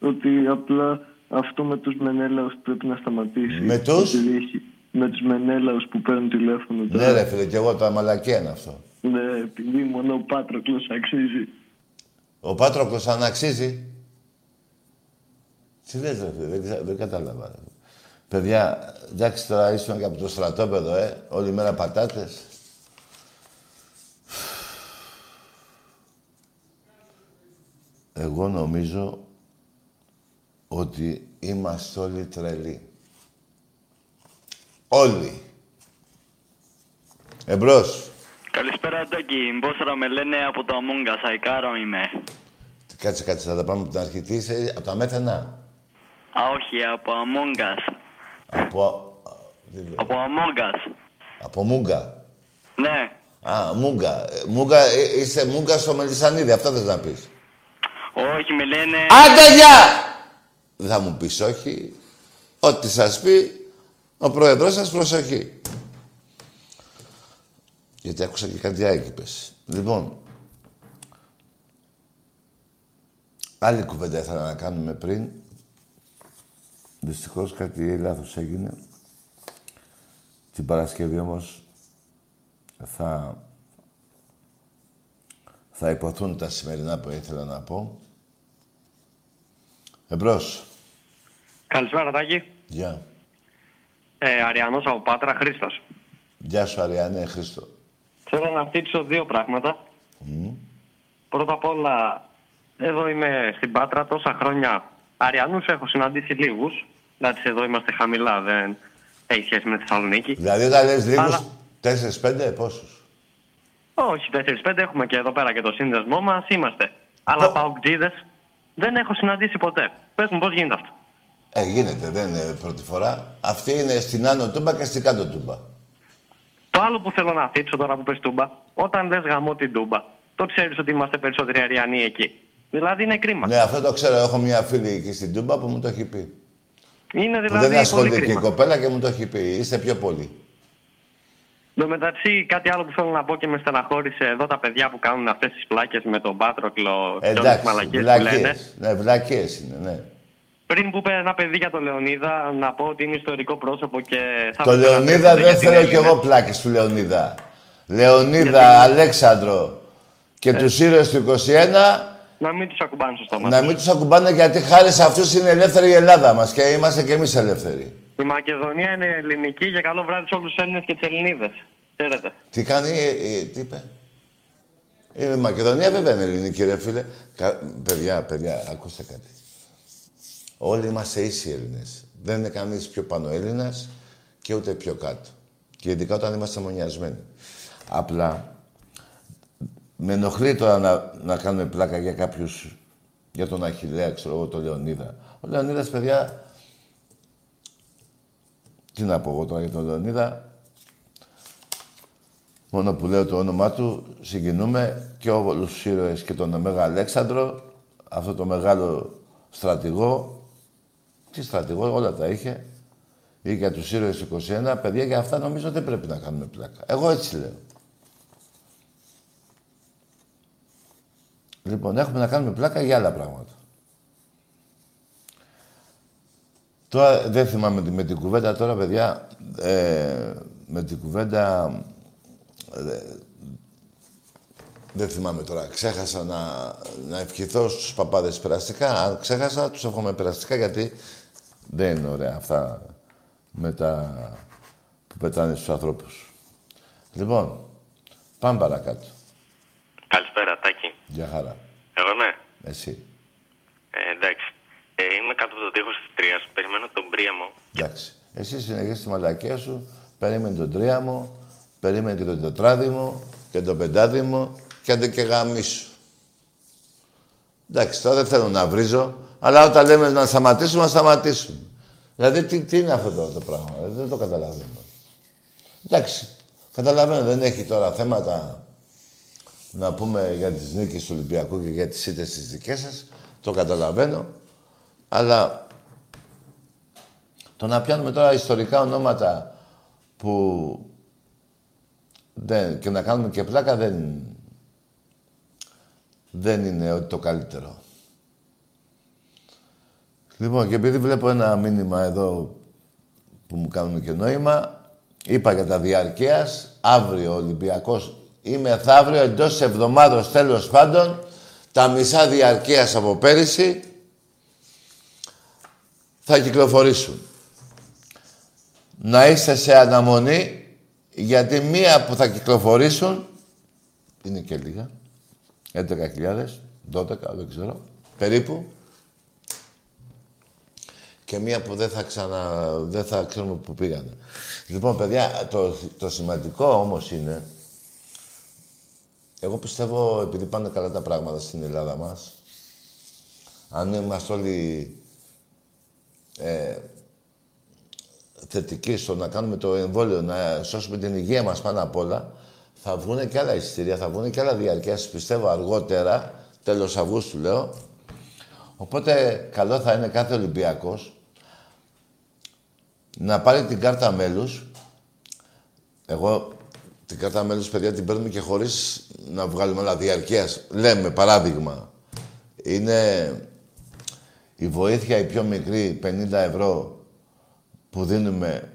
ότι απλά αυτό με τους Μενέλαους πρέπει να σταματήσει. Με τους; Επειδή έχει- Με τους Μενέλαους που παίρνουν τηλέφωνο Ναι, τώρα. ρε φίλε, κι εγώ το μαλακία είναι αυτό. Ναι, επειδή μόνο ο Πάτροκλος αξίζει. Ο Πάτροκλος αν αξίζει. Τι λες, ρε φίλε, δεν, ξα- δεν κατάλαβα. ρε. Παιδιά, εντάξει τώρα ήσουν και από το στρατόπεδο, ε. Όλη μέρα πατάτες. Εγώ νομίζω ότι είμαστε όλοι τρελοί. Όλοι. Εμπρός. Καλησπέρα, Τάκη. Μπόστρα με λένε από το Αμόγκα. Σαϊκάρο είμαι. Κάτσε, κάτσε, θα τα πάμε από την αρχή. Τι είσαι, από τα μέθαινα. Α, όχι, από Αμόγκα. Από... Από Αμόγκα. Από Μούγκα. Ναι. Α, Μούγκα. Ε, Μούγκα, ε, είσαι Μούγκα στο Μελισανίδη, αυτό θες να πεις. Όχι, με λένε. Άντε, γεια! Δεν θα μου πεις όχι. Ό,τι σας πει, ο πρόεδρος σας προσοχή. Γιατί άκουσα και κάτι άλλο είπες. Λοιπόν, άλλη κουβέντα ήθελα να κάνουμε πριν. Δυστυχώς κάτι λάθος έγινε. Την Παρασκευή όμως θα, θα υποθούν τα σημερινά που ήθελα να πω. Εμπρός. Καλησπέρα, Τάκη. Γεια. Ε, Αριανός από Πάτρα, Χρήστος. Γεια σου, Αριανέ, Χρήστο. Θέλω να θίξω δύο πράγματα. Μμ. Πρώτα απ' όλα, εδώ είμαι στην Πάτρα τόσα χρόνια. Αριανούς έχω συναντήσει λίγους. Εντάξει, εδώ είμαστε χαμηλά, δεν έχει σχέση με τη Θεσσαλονίκη. Δηλαδή όταν λες λίγους, Αλλά- τέσσερις-πέντε, πόσους; Όχι, 4-5 έχουμε και εδώ πέρα και το σύνδεσμό μας είμαστε. Αλλά παοκτζίδες δεν έχω συναντήσει ποτέ. Πες μου, πώς γίνεται αυτό; Ε, γίνεται, δεν είναι πρώτη φορά. Αυτή είναι στην άνω τούμπα και στην κάτω τούμπα. Το άλλο που θέλω να θίξω τώρα που πες τούμπα, όταν λες γαμώ την τούμπα, το ξέρεις ότι είμαστε περισσότεροι αριανοί εκεί. Δηλαδή είναι κρίμα. Ναι, αυτό το ξέρω. Έχω μια φίλη εκεί στην τούμπα που μου το έχει πει. Είναι Που δηλαδή δεν πολύ ασχολείται και η κρίμα. κοπέλα και μου το έχει πει. Είστε πιο πολύ. Εν τω μεταξύ, κάτι άλλο που θέλω να πω και με στεναχώρησε εδώ τα παιδιά που κάνουν αυτές τις πλάκες με τον Πάτροκλο και όλες τις Εντάξει, μαλακίες που λένε. βλακίες. Ναι, βλακίες είναι, ναι. Πριν που είπε ένα παιδί για τον Λεωνίδα, να πω ότι είναι ιστορικό πρόσωπο και θα Το ήθελα να Λεωνίδα θέσω δεν για την θέλω κι Έλληνα. εγώ πλάκες του Λεωνίδα. Λεωνίδα, Αλέξανδρο και τους ήρωες του 21 Να μην τους ακουμπάνε στο στόμα. να μην τους ακουμπάνε γιατί χάρη σε αυτούς είναι ελεύθερη η Ελλάδα μας και είμαστε κι εμείς ελεύθεροι. Η Μακεδονία είναι ελληνική και καλό βράδυ σε όλους τους Έλληνες και τις Ελληνίδες. Ξέρετε. Τι κάνει, ε, ε, τι είπε; Η Μακεδονία βέβαια είναι ελληνική, ρε φίλε. Κα... Παιδιά, παιδιά, ακούστε κάτι. Όλοι είμαστε ίσοι Έλληνες. Δεν είναι κανείς πιο πάνω Έλληνας και ούτε πιο κάτω. Και ειδικά όταν είμαστε μονιασμένοι. Απλά, με ενοχλεί τώρα να, να κάνουμε πλάκα για κάποιους, για τον Αχιλέα, ξέρω εγώ, τον Λεωνίδα. Ο Λεωνίδας, παιδιά, τι να πω εγώ τώρα για τον Λεωνίδα, Μόνο που λέω το όνομά του, συγκινούμε και όλους τους ήρωες και τον Μέγα Αλέξανδρο, αυτό το μεγάλο στρατηγό. Τι στρατηγό, όλα τα είχε. Ή για τους ήρωες του 21. Παιδιά, για αυτά νομίζω δεν πρέπει να κάνουμε πλάκα. Εγώ έτσι λέω. Λοιπόν, έχουμε να κάνουμε πλάκα για άλλα πράγματα. Τώρα δεν θυμάμαι τη- με την κουβέντα τώρα, παιδιά. Ε, με την κουβέντα ε, δεν θυμάμαι τώρα. Ξέχασα να, να ευχηθώ στους παπάδες περαστικά. Αν ξέχασα, τους εύχομαι περαστικά γιατί δεν είναι ωραία αυτά με τα που πετάνε στους ανθρώπους. Λοιπόν, πάμε παρακάτω. Καλησπέρα, Τάκη. Γεια χαρά. Εγώ ναι. Εσύ. Ε, εντάξει. Ε, είμαι κάτω από το τείχο τη Τρία. Περιμένω τον Πρίαμο. Εντάξει. Εσύ συνεχίζεις τη μαλακία σου, περίμενε τον τρίαμο, περίμενε και τον τετράδημο και τον πεντάδημο και άντε και γαμίσου. Εντάξει, τώρα δεν θέλω να βρίζω, αλλά όταν λέμε να σταματήσουμε, να σταματήσουμε. Δηλαδή, τι, τι είναι αυτό τώρα το πράγμα, δηλαδή, δεν το καταλαβαίνω. Εντάξει, καταλαβαίνω, δεν έχει τώρα θέματα να πούμε για τις νίκες του Ολυμπιακού και για τις ήττες τις δικές σας, το καταλαβαίνω, αλλά το να πιάνουμε τώρα ιστορικά ονόματα που δεν, και να κάνουμε και πλάκα δεν, δεν είναι ότι το καλύτερο. Λοιπόν, και επειδή βλέπω ένα μήνυμα εδώ που μου κάνουν και νόημα, είπα για τα διαρκείας, αύριο ο Ολυμπιακός ή μεθαύριο εντός της εβδομάδος τέλος πάντων, τα μισά διαρκείας από πέρυσι θα κυκλοφορήσουν. Να είστε σε αναμονή, γιατί μία που θα κυκλοφορήσουν, είναι και λίγα, 11.000, 12, δεν ξέρω, περίπου, και μία που δεν θα ξανα... δεν θα ξέρουμε που πήγανε. Λοιπόν, παιδιά, το, το σημαντικό όμως είναι, εγώ πιστεύω, επειδή πάνε καλά τα πράγματα στην Ελλάδα μας, αν είμαστε όλοι ε, θετικοί στο να κάνουμε το εμβόλιο, να σώσουμε την υγεία μας πάνω απ' όλα, θα βγουν και άλλα εισιτήρια, θα βγουν και άλλα διαρκείας, πιστεύω αργότερα, τέλος Αυγούστου λέω. Οπότε καλό θα είναι κάθε Ολυμπιακός να πάρει την κάρτα μέλους. Εγώ την κάρτα μέλους, παιδιά, την παίρνουμε και χωρίς να βγάλουμε άλλα διαρκείας. Λέμε, παράδειγμα, είναι η βοήθεια η πιο μικρή, 50 ευρώ, που δίνουμε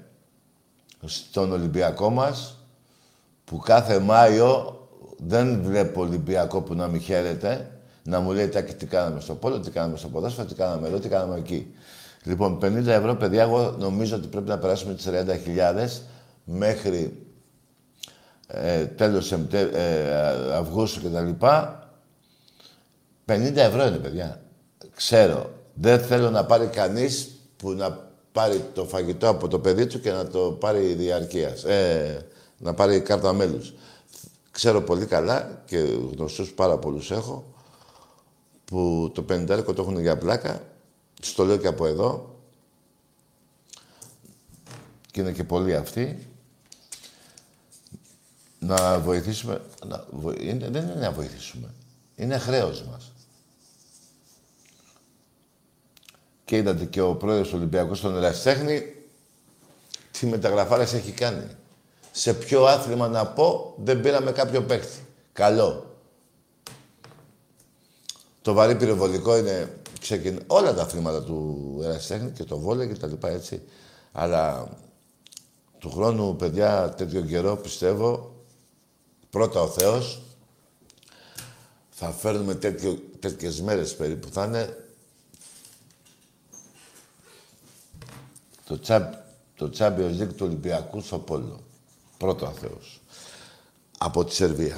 στον Ολυμπιακό μας, που κάθε Μάιο δεν βλέπω Ολυμπιακό που να μην χαίρεται, να μου λέει «Τάκη, τι κάναμε στο πόλο, τι κάναμε στο ποδόσφαιρο, τι κάναμε εδώ, τι κάναμε εκεί. Λοιπόν, 50 ευρώ, παιδιά, εγώ νομίζω ότι πρέπει να περάσουμε τις 40.000 μέχρι ε, τέλος Σεπτέ, ε, Αυγούστου και τα λοιπά. 50 ευρώ είναι, παιδιά. Ξέρω. Δεν θέλω να πάρει κανείς που να πάρει το φαγητό από το παιδί του και να το πάρει διαρκείας. Ε, να πάρει κάρτα μέλους. Ξέρω πολύ καλά και γνωστούς πάρα πολλούς έχω που το 50 το έχουν για πλάκα. Τους το λέω και από εδώ. Και είναι και πολλοί αυτοί. Να βοηθήσουμε... Να, είναι, δεν είναι να βοηθήσουμε. Είναι χρέος μας. Και είδατε και ο πρόεδρος του Ολυμπιακού στον Εραστέχνη τι μεταγραφάρες έχει κάνει. Σε ποιο άθλημα να πω δεν πήραμε κάποιο παίχτη. Καλό. Το βαρύ πυροβολικό είναι... Ξεκιν... Όλα τα αθλήματα του Εραστέχνη και το βόλε και τα λοιπά έτσι. Αλλά του χρόνου, παιδιά, τέτοιο καιρό πιστεύω, πρώτα ο Θεός, θα φέρνουμε τέτοιο, τέτοιες μέρες περίπου. Θα είναι το, τσάμπ, το Champions League του Ολυμπιακού στο Πόλο. Πρώτο Θεός. Από τη Σερβία.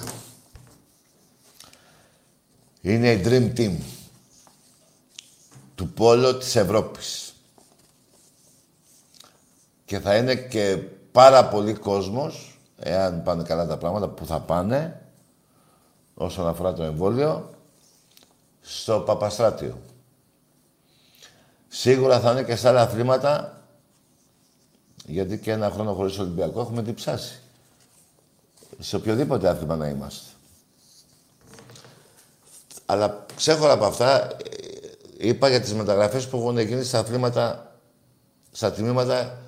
Είναι η Dream Team του Πόλο της Ευρώπης. Και θα είναι και πάρα πολύ κόσμος, εάν πάνε καλά τα πράγματα, που θα πάνε, όσον αφορά το εμβόλιο, στο Παπαστράτιο. Σίγουρα θα είναι και σε άλλα αθλήματα γιατί και ένα χρόνο χωρίς Ολυμπιακό έχουμε διψάσει. Σε οποιοδήποτε άθλημα να είμαστε. Αλλά ξέχωρα από αυτά, ε, είπα για τις μεταγραφές που έχουν γίνει στα αθλήματα, στα τμήματα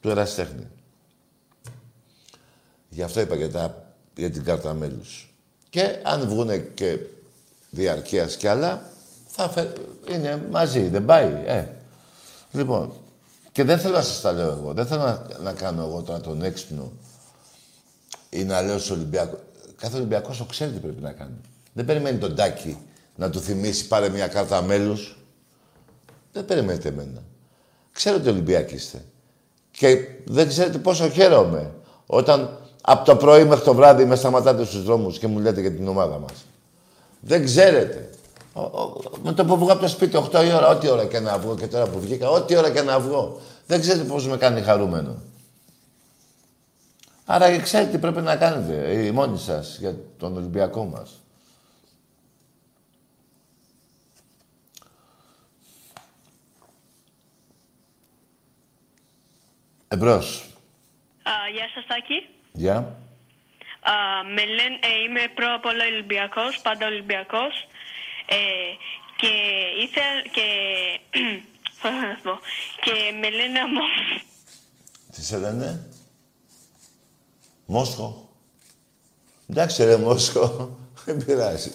του Εραστέχνη. Γι' αυτό είπα για, τα, για την κάρτα μέλους. Και αν βγουν και διαρκείας κι άλλα, θα είναι μαζί, δεν πάει. Ε. Λοιπόν, και δεν θέλω να σας τα λέω εγώ. Δεν θέλω να, να κάνω εγώ τώρα τον έξυπνο ή να λέω στο Ολυμπιακό. Κάθε Ολυμπιακός το ξέρει τι πρέπει να κάνει. Δεν περιμένει τον Τάκη να του θυμίσει πάρε μια κάρτα μέλους. Δεν περιμένετε εμένα. Ξέρω ότι Ολυμπιακοί είστε. Και δεν ξέρετε πόσο χαίρομαι όταν από το πρωί μέχρι το βράδυ με σταματάτε στους δρόμους και μου λέτε για την ομάδα μας. Δεν ξέρετε. Ο, ο, με το που βγω από το σπίτι 8 η ώρα, ό,τι ώρα και να βγω και τώρα που βγήκα, ό,τι ώρα και να βγω. Δεν ξέρετε πώς με κάνει χαρούμενο. Άρα ξέρετε τι πρέπει να κάνετε οι μόνοι σας για τον Ολυμπιακό μας. Εμπρός. γεια σας, Τάκη. Γεια. με λένε, ε, είμαι πρώτα απ' όλα Ολυμπιακός, πάντα Ολυμπιακός. Ε, και ήθελα και... <clears throat> πώς να σου πω. Και με λένε αμό... Τι σε λένε; Μόσχο. Εντάξει ρε Μόσχο. Δεν πειράζει.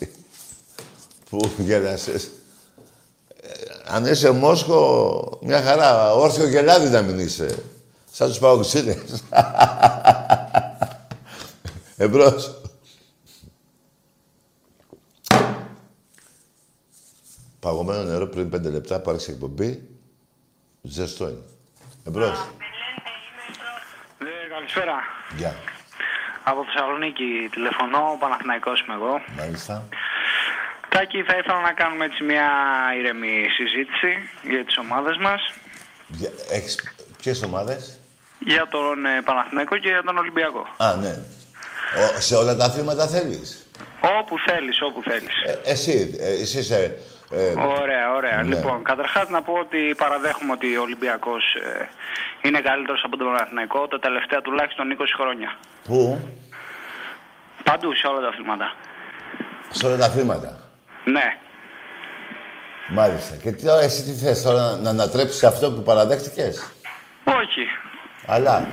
Πού γέλασες. Ε, αν είσαι Μόσχο, μια χαρά. Όρθιο γελάδι να μην είσαι. Σαν τους παοξίδες. <laughs> Εμπρός. Παγωμένο νερό πριν πέντε λεπτά, πάρεις εκπομπή. Ζεστό είναι. Εμπρός. Ναι, καλησπέρα. Γεια. Από Θεσσαλονίκη τηλεφωνώ, ο Παναθηναϊκός είμαι εγώ. Μάλιστα. Τάκη, θα ήθελα να κάνουμε έτσι μια ήρεμη συζήτηση για τις ομάδες μας. Για, έχεις ποιες ομάδες; Για τον ε, Παναθηναϊκό και για τον Ολυμπιακό. Α, ναι. Ο, σε όλα τα αθλήματα θέλεις; Όπου θέλεις, όπου θέλεις. Ε, εσύ, ε, εσύ είσαι... Ε, Ωραία, ωραία. ναι. Λοιπόν, καταρχάς να πω ότι παραδέχομαι ότι ο Ολυμπιακός ε, είναι καλύτερος από τον Παναθηναϊκό τα τελευταία τουλάχιστον 20 χρόνια. Πού; Παντού, σε όλα τα αθλήματα. Σε όλα τα αθλήματα. Ναι. Μάλιστα. Και τι, τώρα, εσύ τι θες τώρα, να, να ανατρέψεις αυτό που παραδέχτηκες; Όχι. Αλλά,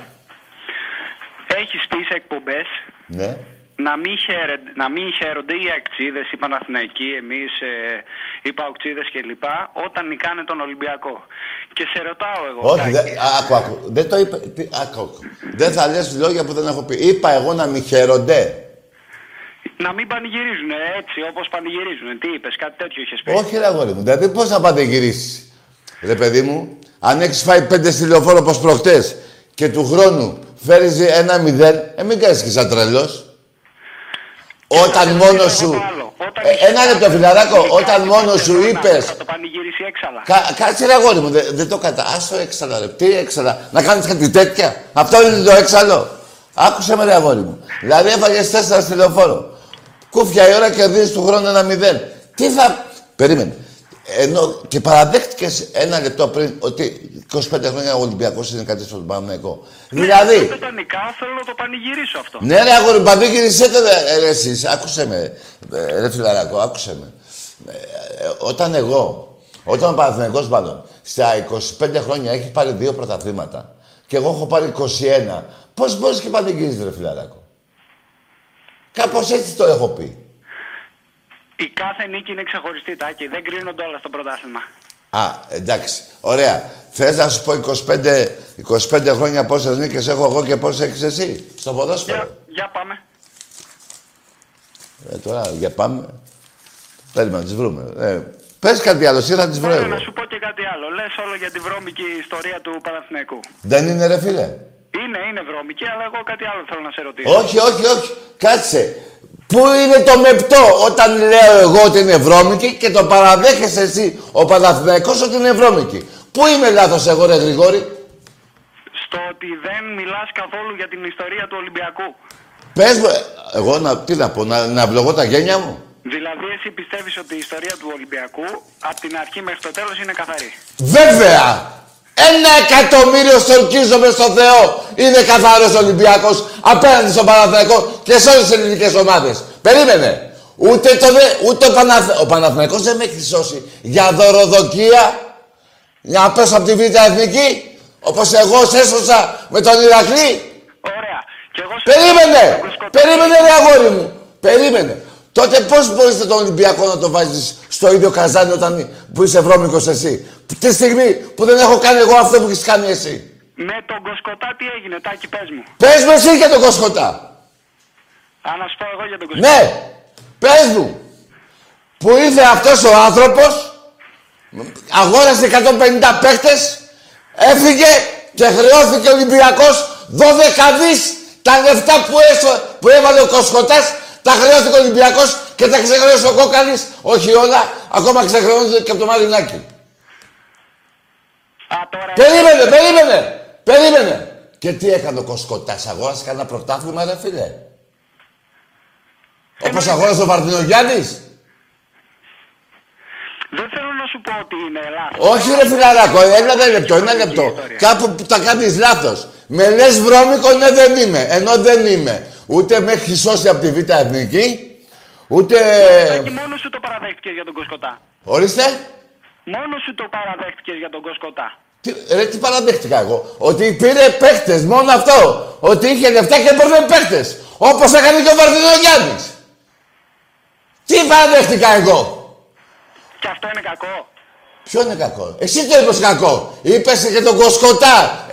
Έχεις πει σε εκπομπές ναι. Να μην, χαίρε, να μην χαίρονται οι αξίδες, οι Παναθηναϊκοί, εμείς, ε, οι Παουξίδες κλπ. όταν νικάνε τον Ολυμπιακό. Και σε ρωτάω εγώ, Όχι, Τάκη, δεν, άκου, άκου. Δεν το είπε. Τι, άκου, άκου. Δεν θα λες λόγια που δεν έχω πει. Είπα εγώ να μη χαίρονται. Να μην πανηγυρίζουν έτσι όπως πανηγυρίζουν. Τι είπες, κάτι τέτοιο είχες πει. Όχι, ρε αγόρι μου. Δηλαδή, πώς θα πανηγυρίσεις. Ρε παιδί μου, αν έχεις φάει πέντε στη λεωφόρο όπως προχτές και του χρόνου φέρεις ένα μηδέν, ε, μην κάνει και σαν τρελός. Όταν μόνος σου. Ε, ένα λεπτό, φιλαράκο. Όταν μόνος σου είπε. Θα το πανηγυρίσει έξαλα. Κα, κάτσε ρε αγόρι μου, δεν δεν το κατά. Άστο έξαλα, ρε. Τι έξαλα, να κάνεις κάτι τέτοια. Αυτό είναι το έξαλο. Άκουσε με, ρε αγόρι μου. Δηλαδή έφαγες τέσσερα στη λεωφόρο. Κούφια η ώρα και δίνει του χρόνου ένα μηδέν. Τι θα. Περίμενε. Ενώ και παραδέχτηκες ένα λεπτό πριν ότι 25 χρόνια ο Ολυμπιακός είναι κάτι στον Παναγενικό. Δηλαδή, Δεν τα νικά, θέλω να το πανηγυρίσω αυτό. ναι, ρε αγόρι, πανηγύρισέ το, ρε, ρε, εσείς. Άκουσε με, ε, ρε φιλαράκο, άκουσε με. Ε, ε, όταν εγώ, όταν ο Παναθηναϊκός μάλλον, στα 25 χρόνια έχει πάρει δύο πρωταθλήματα και εγώ έχω πάρει 21, πώς μπορείς και πανηγύριζεις, ρε φιλαράκο; Κάπως έτσι το έχω πει. Η κάθε νίκη είναι ξεχωριστή, Τάκη. Δεν κρίνονται όλα στο πρωτάθλημα. Α, εντάξει. Ωραία. Θες να σου πω 25, 25 χρόνια πόσες νίκες έχω εγώ και πόσες έχεις εσύ στο ποδόσφαιρο; Για, για πάμε. Ε, τώρα για πάμε. Θέλουμε να τις βρούμε. Ε, πες κάτι άλλο, εσύ θα τις βρω Θέλω εγώ. να σου πω και κάτι άλλο. Λες όλο για τη βρώμικη ιστορία του Παναθηναϊκού. Δεν είναι ρε φίλε; Είναι, είναι βρώμικη, αλλά εγώ κάτι άλλο θέλω να σε ρωτήσω. Όχι, όχι, όχι. Κάτσε. Πού είναι το μεπτό όταν λέω εγώ ότι είναι βρώμικη και το παραδέχεσαι εσύ ο Παναθηναϊκός ότι είναι βρώμικη. Πού είμαι λάθος εγώ ρε Γρηγόρη; Στο ότι δεν μιλάς καθόλου για την ιστορία του Ολυμπιακού. Πες μου, ε, εγώ να, τι να πω, να, να βλογώ τα γένια μου; Δηλαδή, εσύ πιστεύεις ότι η ιστορία του Ολυμπιακού από την αρχή μέχρι το τέλος είναι καθαρή; Βέβαια! Ένα εκατομμύριο στορκίζομαι στο Θεό είναι καθαρός Ολυμπιακός απέναντι στον Παναθηναϊκό και σε όλες τις ελληνικές ομάδες. Περίμενε. Ούτε, το, δε- ούτε ο, Παναθ... ο Παναθηναϊκός δεν με έχει σώσει για δωροδοκία για να πέσω από τη Β' Εθνική όπως εγώ σε έσωσα με τον Ηρακλή. Ωραία. Και εγώ σε- Περίμενε! Περίμενε ρε αγόρι μου! Περίμενε! Τότε πώς μπορείς τον Ολυμπιακό να το βάζεις στο ίδιο καζάνι όταν που είσαι βρώμικος εσύ. Τη στιγμή που δεν έχω κάνει εγώ αυτό που έχεις κάνει εσύ. Με τον Κοσκοτά τι έγινε, Τάκη, πες μου. Πες μου εσύ για τον Κοσκοτά. Α, να σου πω εγώ για τον Κοσκοτά. Ναι! Πες μου! Που ήρθε αυτός ο άνθρωπος, αγόρασε 150 παίχτες, έφυγε και χρεώθηκε ο Ολυμπιακός 12 δις τα λεφτά που, έσω, που έβαλε ο Κοσκοτάς τα χρεώθηκε ο Ολυμπιακός και τα ξεχρεώσε ο Κόκαλης. Όχι όλα, ακόμα ξεχρεώνονται και από το Μαρινάκι. Περίμενε, περίμενε, περίμενε. Και τι έκανε ο Κοσκοτάς, αγόρασε κανένα πρωτάθλημα ρε φίλε. Όπως αγόρασε ο Βαρδινογιάννης. Δεν θέλω να σου πω ότι είναι λάθος. Όχι ρε φιλαράκο, ένα λεπτό, ένα λεπτό. Κάπου που τα κάνεις λάθος. Με λες βρώμικο, ναι δεν είμαι. Ενώ δεν είμαι. Ούτε με έχει σώσει από τη Β' Εθνική, ούτε... Τάκη, μόνος σου το παραδέχτηκες για τον Κοσκοτά. Ορίστε. Μόνος σου το παραδέχτηκες για τον Κοσκοτά. Τι, ρε, τι παραδέχτηκα εγώ; Ότι πήρε παίχτες, μόνο αυτό. Ότι είχε λεφτά και έπαιρνε παίχτες. Όπως έκανε και ο Βαρδινογιάννης. Τι παραδέχτηκα εγώ; Και αυτό είναι κακό. Ποιο είναι κακό; Εσύ το είπες κακό. Είπες και τον Κοσκοτά.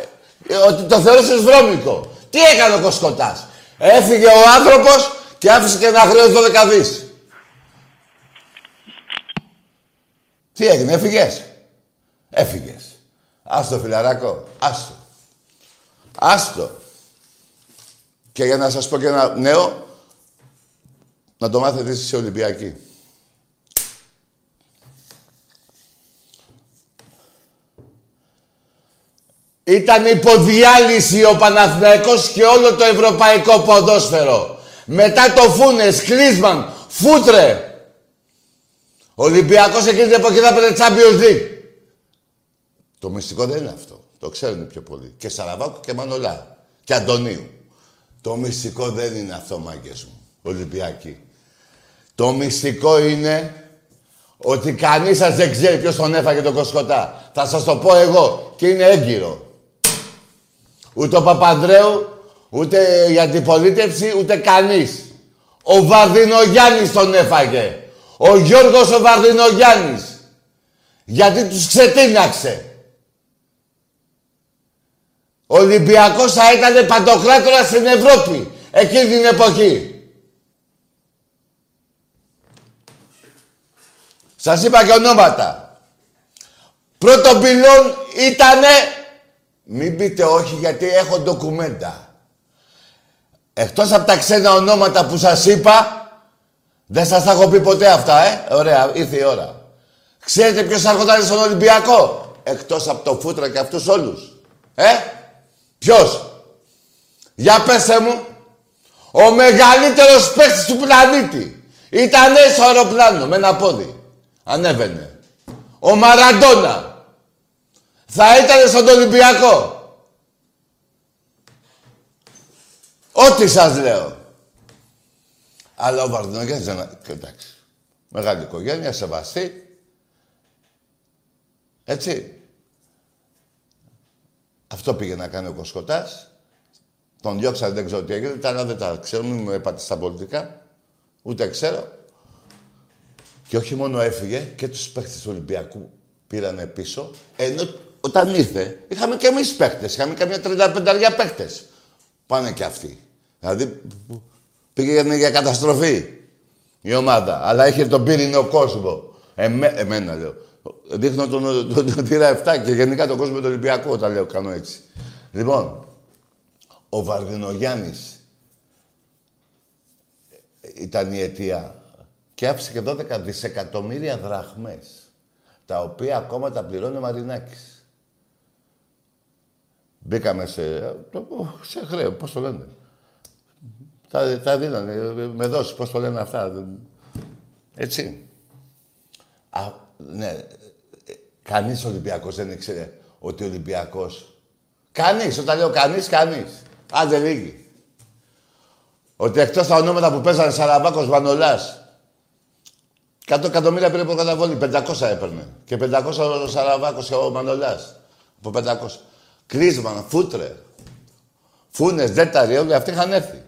ε, ότι το θεώρησες βρώμικο. Τι έκανε ο Κοσκοτάς; Έφυγε ο άνθρωπος και άφησε και ένα χρέος 12 δις. Τι έγινε, έφυγες; Έφυγες. Άστο φιλαράκο, άστο. Άστο. Και για να σας πω και ένα νέο, να το μάθετε εσείς σε Ολυμπιακή. Ήταν υποδιάλυση ο Παναθηναϊκός και όλο το ευρωπαϊκό ποδόσφαιρο. Μετά το Φούνες, Κλίσμαν, Φούτρε. Ο Ολυμπιακός εκείνη την εποχή θα πήρε Champions League. Το μυστικό δεν είναι αυτό. Το ξέρουν πιο πολύ. Και Σαραβάκου και Μανολά. Και Αντωνίου. Το μυστικό δεν είναι αυτό, μάγκες μου. Ολυμπιακοί. Το μυστικό είναι ότι κανείς σας δεν ξέρει ποιος τον έφαγε τον Κοσκοτά. Θα σας το πω εγώ και είναι έγκυρο. Ούτε ο Παπανδρέου, ούτε η αντιπολίτευση, ούτε κανείς. Ο Βαρδινογιάννης τον έφαγε. Ο Γιώργος ο Βαρδινογιάννης. Γιατί τους ξετίναξε. Ο Ολυμπιακός θα ήταν παντοκράτορα στην Ευρώπη εκείνη την εποχή. Σας είπα και ονόματα. Πρώτο πυλόν ήτανε... Μην πείτε όχι γιατί έχω ντοκουμέντα. Εκτός από τα ξένα ονόματα που σας είπα, δεν σας τα έχω πει ποτέ αυτά, ε. Ωραία, ήρθε η ώρα. Ξέρετε ποιος έρχονταν στον Ολυμπιακό; Εκτός από το Φούτρα και αυτούς όλους. Ε. Ποιος; Για πέστε μου. Ο μεγαλύτερος παίκτης του πλανήτη. Ήτανε στο αεροπλάνο με ένα πόδι. Ανέβαινε. Ο Μαραντόνα. Θα ήταν στον Ολυμπιακό. Ό,τι σας λέω. Αλλά ο Βαρδινογιάννης δεν... Εντάξει. Μεγάλη οικογένεια, σεβαστή. Έτσι. Αυτό πήγε να κάνει ο Κοσκοτάς. Τον διώξαν, δεν ξέρω τι έγινε. Τα άλλα δεν τα ξέρω, μην μου έπατε στα πολιτικά. Ούτε ξέρω. Και όχι μόνο έφυγε, και τους παίχτες του Ολυμπιακού πήρανε πίσω. Ενώ όταν ήρθε, είχαμε και εμείς παίχτες. Είχαμε καμιά 35 παίχτες. Πάνε και αυτοί. Δηλαδή, πήγε για καταστροφή η ομάδα. Αλλά είχε τον πύρινο κόσμο. Εμέ, εμένα λέω. Δείχνω τον, τον, τον, 7 και γενικά τον κόσμο του Ολυμπιακού όταν λέω κάνω έτσι. Λοιπόν, ο Βαρδινογιάννης ήταν η αιτία και άφησε και 12 δισεκατομμύρια δραχμές τα οποία ακόμα τα πληρώνει ο Μαρινάκης. Μπήκαμε σε, σε χρέο, πώς το λένε. Τα, τα δίνανε, με δώσει, πώς το λένε αυτά. Έτσι. Α, ναι, κανείς Ολυμπιακός δεν ήξερε ότι ο Ολυμπιακός... Κανείς, όταν λέω κανείς, κανείς. Άντε λίγοι. Ότι εκτός τα ονόματα που παίζανε Σαραβάκος, Βανολάς, 100 εκατομμύρια πήρε προκαταβολή, 500 έπαιρνε. Και 500 ο Σαραβάκος και ο Μανολάς. Από 500. Κρίσμαν, Φούτρε, Φούνες, Δέταροι, όλοι αυτοί είχαν έρθει.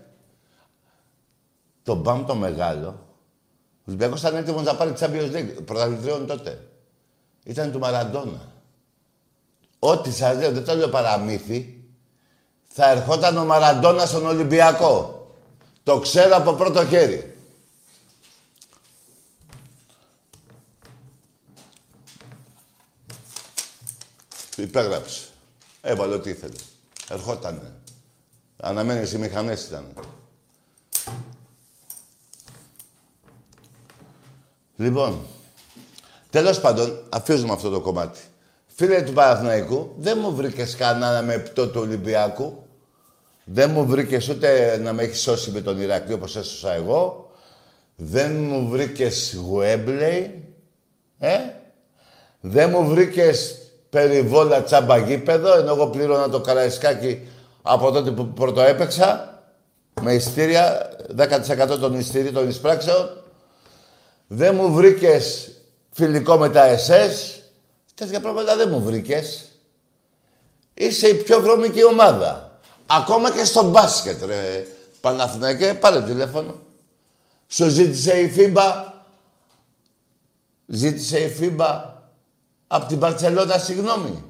Το μπαμ το μεγάλο, ο Ολυμπιακός ήταν έτοιμος να πάρει Champions League, πρωταθλητριών τότε. Ήταν του Μαραντόνα. Ό,τι σας λέω, δεν το λέω παραμύθι, θα ερχόταν ο Μαραντόνα στον Ολυμπιακό. Το ξέρω από πρώτο χέρι. Υπέγραψε. Έβαλε ό,τι ήθελε. Ερχότανε. Αναμένες οι μηχανές ήταν. Λοιπόν, τέλος πάντων, αφήσουμε αυτό το κομμάτι. Φίλε του Παναθηναϊκού, δεν μου βρήκες κανένα με πτώ του Ολυμπιακού. Δεν μου βρήκες ούτε να με έχεις σώσει με τον Ηρακλή όπως έσωσα εγώ. Δεν μου βρήκες Γουέμπλεϊ. Ε; Δεν μου βρήκες περιβόλα τσάμπα γήπεδο, ενώ εγώ πλήρωνα το καραϊσκάκι από τότε που πρώτο έπαιξα. Με ειστήρια, 10% των ειστήριων των εισπράξεων. Δεν μου βρήκες φιλικό με τα ΕΣΕΣ. Τέτοια πράγματα δεν μου βρήκες. Είσαι η πιο βρώμικη ομάδα. Ακόμα και στο μπάσκετ, ρε Παναθηναϊκέ, πάρε τηλέφωνο. Σου ζήτησε η ΦΥΜΠΑ. Ζήτησε η ΦΥΜΠΑ από την Παρτσελώνα συγγνώμη.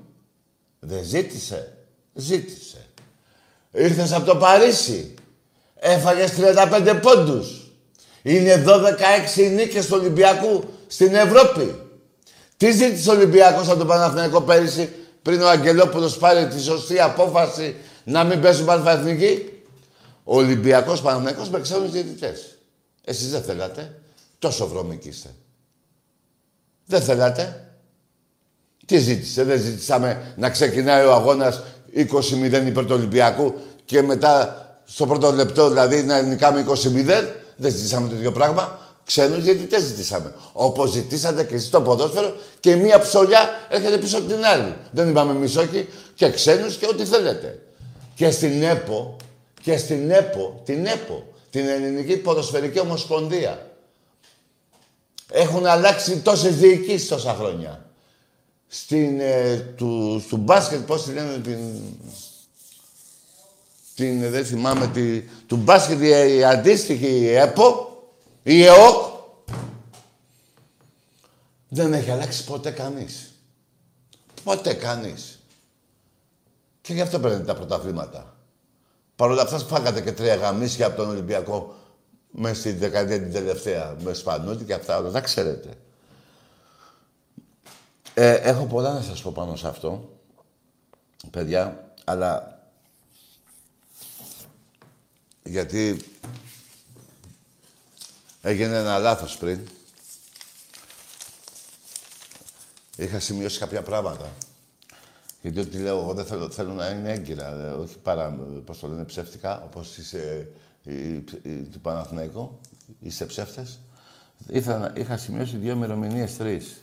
Δεν ζήτησε. Ζήτησε. Ήρθες από το Παρίσι. Έφαγες 35 πόντους. Είναι 12-6 νίκες του Ολυμπιακού στην Ευρώπη. Τι ζήτησε ο Ολυμπιακός από τον Παναθηναϊκό πέρυσι πριν ο Αγγελόπουλος πάρει τη σωστή απόφαση να μην πέσουν Παναθηναϊκοί. Ο Ολυμπιακός Παναθηναϊκός με ξένους διαιτητές. Εσείς δεν θέλατε. Τόσο βρώμικοι είστε. Δεν θέλατε. Τι ζήτησε, δεν ζήτησαμε να ξεκινάει ο αγώνας 20-0 υπέρ του Ολυμπιακού και μετά στο πρώτο λεπτό δηλαδή να νικάμε 20-0. Δεν ζητήσαμε το ίδιο πράγμα. Ξένους διαιτητέ ζητήσαμε. Όπως ζητήσατε και εσείς το ποδόσφαιρο και μία ψωλιά έρχεται πίσω από την άλλη. Δεν είπαμε εμείς όχι και ξένους και ό,τι θέλετε. Και στην ΕΠΟ, και στην ΕΠΟ, την ΕΠΟ, την Ελληνική Ποδοσφαιρική Ομοσπονδία. Έχουν αλλάξει τόσες διοικήσεις τόσα χρόνια. Στην, ε, του, του μπάσκετ, πώς τη λένε, την, την, δεν θυμάμαι, τη, του μπάσκετ η, η αντίστοιχη η ΕΠΟ, η ΕΟΚ, δεν έχει αλλάξει ποτέ κανείς. Ποτέ κανείς. Και γι' αυτό παίρνετε τα πρωταθλήματα. Παρ' όλα αυτά φάγατε και τρία γαμίσια από τον Ολυμπιακό μέσα στη δεκαετία την τελευταία. Με Σπανούτη και αυτά όλα. Τα ξέρετε. Ε, έχω πολλά να σας πω πάνω σε αυτό, παιδιά, αλλά γιατί έγινε ένα λάθος πριν. Είχα σημειώσει κάποια πράγματα. Γιατί ό,τι λέω εγώ δεν θέλω, θέλω να είναι έγκυρα, ε, όχι παρά, πώς το λένε, ψεύτικα, όπως είσαι η, η, του Παναθηναϊκού, είσαι ψεύτες. Είχα, είχα σημειώσει δύο ημερομηνίες τρεις.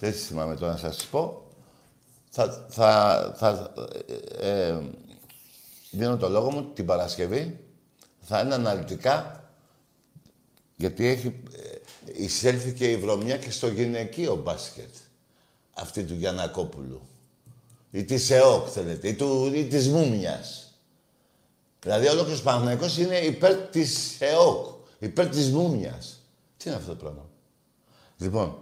Δεν θυμάμαι τώρα να σας πω. Θα, θα, θα ε, ε, δίνω το λόγο μου την Παρασκευή. Θα είναι αναλυτικά, γιατί έχει ε, εισέλθει και η βρωμιά και στο γυναικείο μπάσκετ. Αυτή του Γιανακόπουλου ή της ΕΟΚ θέλετε, ή, του, ή της Μούμιας. Δηλαδή ολόκληρος Παναγενικός είναι υπέρ της ΕΟΚ, υπέρ της Μούμιας. Τι είναι αυτό το πράγμα; Λοιπόν,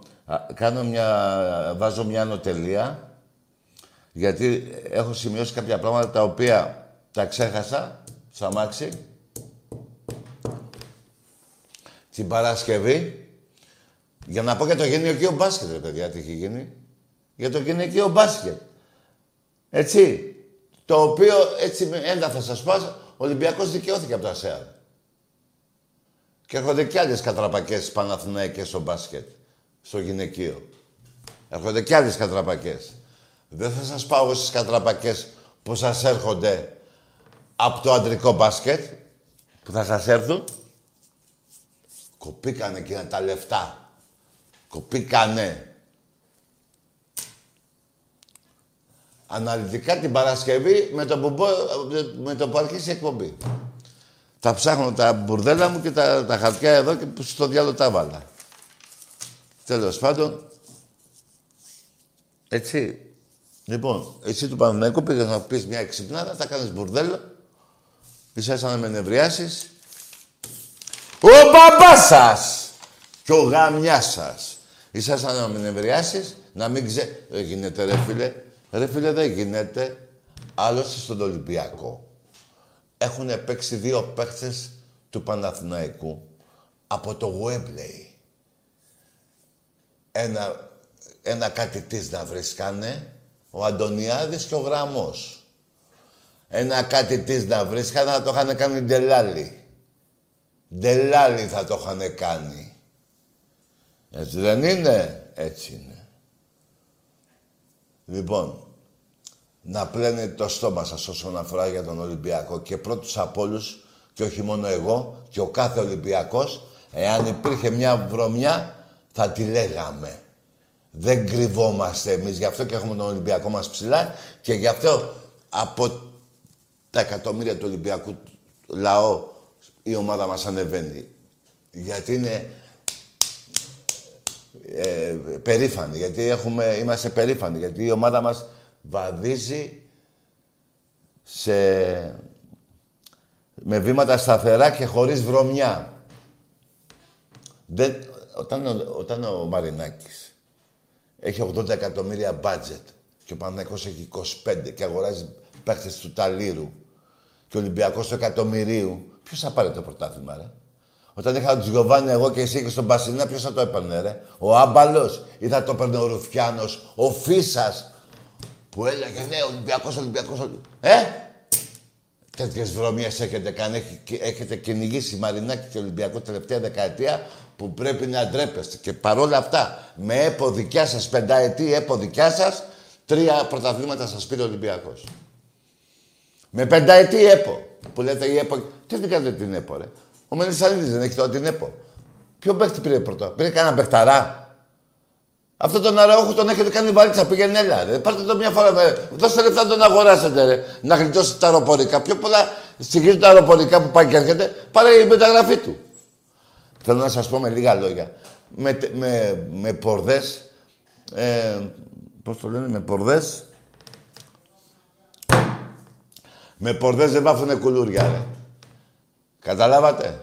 κάνω μια, βάζω μια ανωτελεία, γιατί έχω σημειώσει κάποια πράγματα τα οποία τα ξέχασα, στα μάξι. Την Παρασκευή, για να πω για το γυναικείο μπάσκετ, ρε παιδιά, τι έχει γίνει. Για το γυναικείο μπάσκετ. Έτσι. Το οποίο, έτσι έντα θα σας πω, ο Ολυμπιακός δικαιώθηκε από τα ΣΕΑΡ. Και έρχονται κι άλλες κατραπακές Παναθηναϊκές στο μπάσκετ, στο γυναικείο. Έρχονται κι άλλες κατραπακές. Δεν θα σας πάω στις κατραπακές που σας έρχονται από το αντρικό μπάσκετ, που θα σας έρθουν. Κοπήκανε εκείνα τα λεφτά. Κοπήκανε. αναλυτικά την Παρασκευή με το που, με το που αρχίσει η εκπομπή. Θα ψάχνω τα μπουρδέλα μου και τα, τα χαρτιά εδώ και στο διάλογο τα βάλα. Τέλος πάντων, έτσι. Λοιπόν, εσύ του Παναγενικού πήγες να πεις μια εξυπνάδα, θα κάνεις μπουρδέλο. Είσαι σαν να με νευριάσεις. Ο μπαμπάς σας και ο γαμιά σας. Είσαι σαν να με νευριάσει, να μην ξέρει. Δεν γίνεται, ρε φίλε. Ρε φίλε, δεν γίνεται. Άλλωστε στον Ολυμπιακό έχουν παίξει δύο παίχτες του Παναθηναϊκού από το Webley. Ένα, ένα κάτι της να βρίσκανε ο Αντωνιάδης και ο Γραμμός. Ένα κάτι της να βρίσκανε να το είχαν κάνει ντελάλι. Ντελάλι θα το είχαν κάνει. Έτσι δεν είναι; Έτσι είναι. Λοιπόν, να πλένετε το στόμα σας όσον αφορά για τον Ολυμπιακό και πρώτους από όλους, και όχι μόνο εγώ, και ο κάθε Ολυμπιακός, εάν υπήρχε μια βρωμιά, θα τη λέγαμε. Δεν κρυβόμαστε εμείς, γι' αυτό και έχουμε τον Ολυμπιακό μας ψηλά και γι' αυτό από τα εκατομμύρια του Ολυμπιακού λαό η ομάδα μας ανεβαίνει. Γιατί είναι ε, περήφανοι, γιατί έχουμε, είμαστε περήφανοι, γιατί η ομάδα μας βαδίζει σε... με βήματα σταθερά και χωρίς βρωμιά. Δεν... Όταν, όταν ο Μαρινάκης έχει 80 εκατομμύρια μπάτζετ και ο Παναθηναϊκός έχει 25 και αγοράζει παίχτες του Ταλήρου και ο Ολυμπιακός του εκατομμυρίου, ποιος θα πάρει το πρωτάθλημα, ρε; Όταν είχα τον Τζιγκοβάνι εγώ και εσύ και στον Πασινά, ποιος θα το έπαιρνε, ρε; Ο Άμπαλος ή θα το έπαιρνε ο Ρουφιάνος, ο Φίσας, που έλεγε ναι, Ολυμπιακός, Ολυμπιακός. Ε! Τέτοιες βρωμιές έχετε κάνει. Έχετε κυνηγήσει Μαρινάκη και Ολυμπιακό τελευταία δεκαετία που πρέπει να ντρέπεστε. Και παρόλα αυτά, με έπο δικιά σας, πενταετή έπο δικιά σας, τρία πρωταθλήματα σας πήρε ο Ολυμπιακός. Με πενταετή έπο. Που λέτε η έπο. Τι δεν κάνετε την έπο, ρε. Ο Μελισσανίδη δεν έχει τώρα την έπο. Ποιο παίχτη πήρε πρώτα; Πήρε κανένα παιχταρά; Αυτό τον αραούχο τον έχετε κάνει βαλίτσα, πήγαινε έλα. Ρε. Πάρτε το μια φορά. Ρε. Δώστε λεφτά να τον αγοράσετε, ρε. Να γλιτώσετε τα αεροπορικά. Πιο πολλά στοιχεία τα αεροπορικά που πάει και έρχεται, πάρε η μεταγραφή του. Θέλω να σας πω με λίγα λόγια. Με, με, με πορδές, ε, πώς το λένε, με πορδές, Με πορδές δεν βάφουνε κουλούρια, ρε. Καταλάβατε.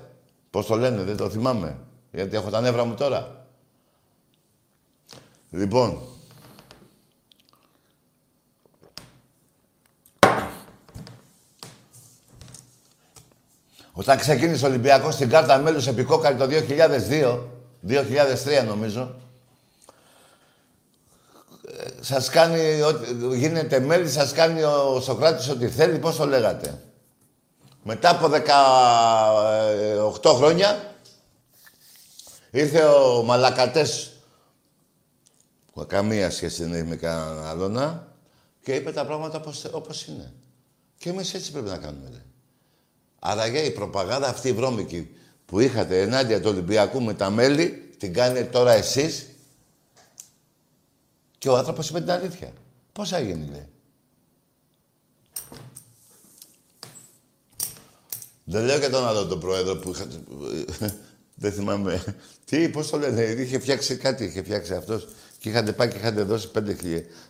Πώς το λένε, δεν το θυμάμαι. Γιατί έχω τα νεύρα μου τώρα. Λοιπόν. Όταν ξεκίνησε ο Ολυμπιακός στην κάρτα μέλους επικόκαλη το 2002, 2003 νομίζω, σας κάνει, ό,τι- γίνεται μέλη, σας κάνει ο Σοκράτης ό,τι θέλει, πώς το λέγατε; Μετά από 18 χρόνια, ήρθε ο Μαλακατές, που καμία σχέση δεν έχει με κανέναν άλλον, και είπε τα πράγματα όπως, όπως είναι. Και εμείς έτσι πρέπει να κάνουμε. Ρε. Άρα για η προπαγάνδα αυτή η βρώμικη που είχατε ενάντια του Ολυμπιακού με τα μέλη, την κάνετε τώρα εσείς και ο άνθρωπος είπε την αλήθεια. Πώς θα γίνει, λέει. Δεν λέω και τον άλλο τον πρόεδρο που είχα... <laughs> Δεν θυμάμαι. Τι, πώς το λένε, είχε φτιάξει κάτι, είχε φτιάξει αυτός. Και είχατε πάει και είχατε δώσει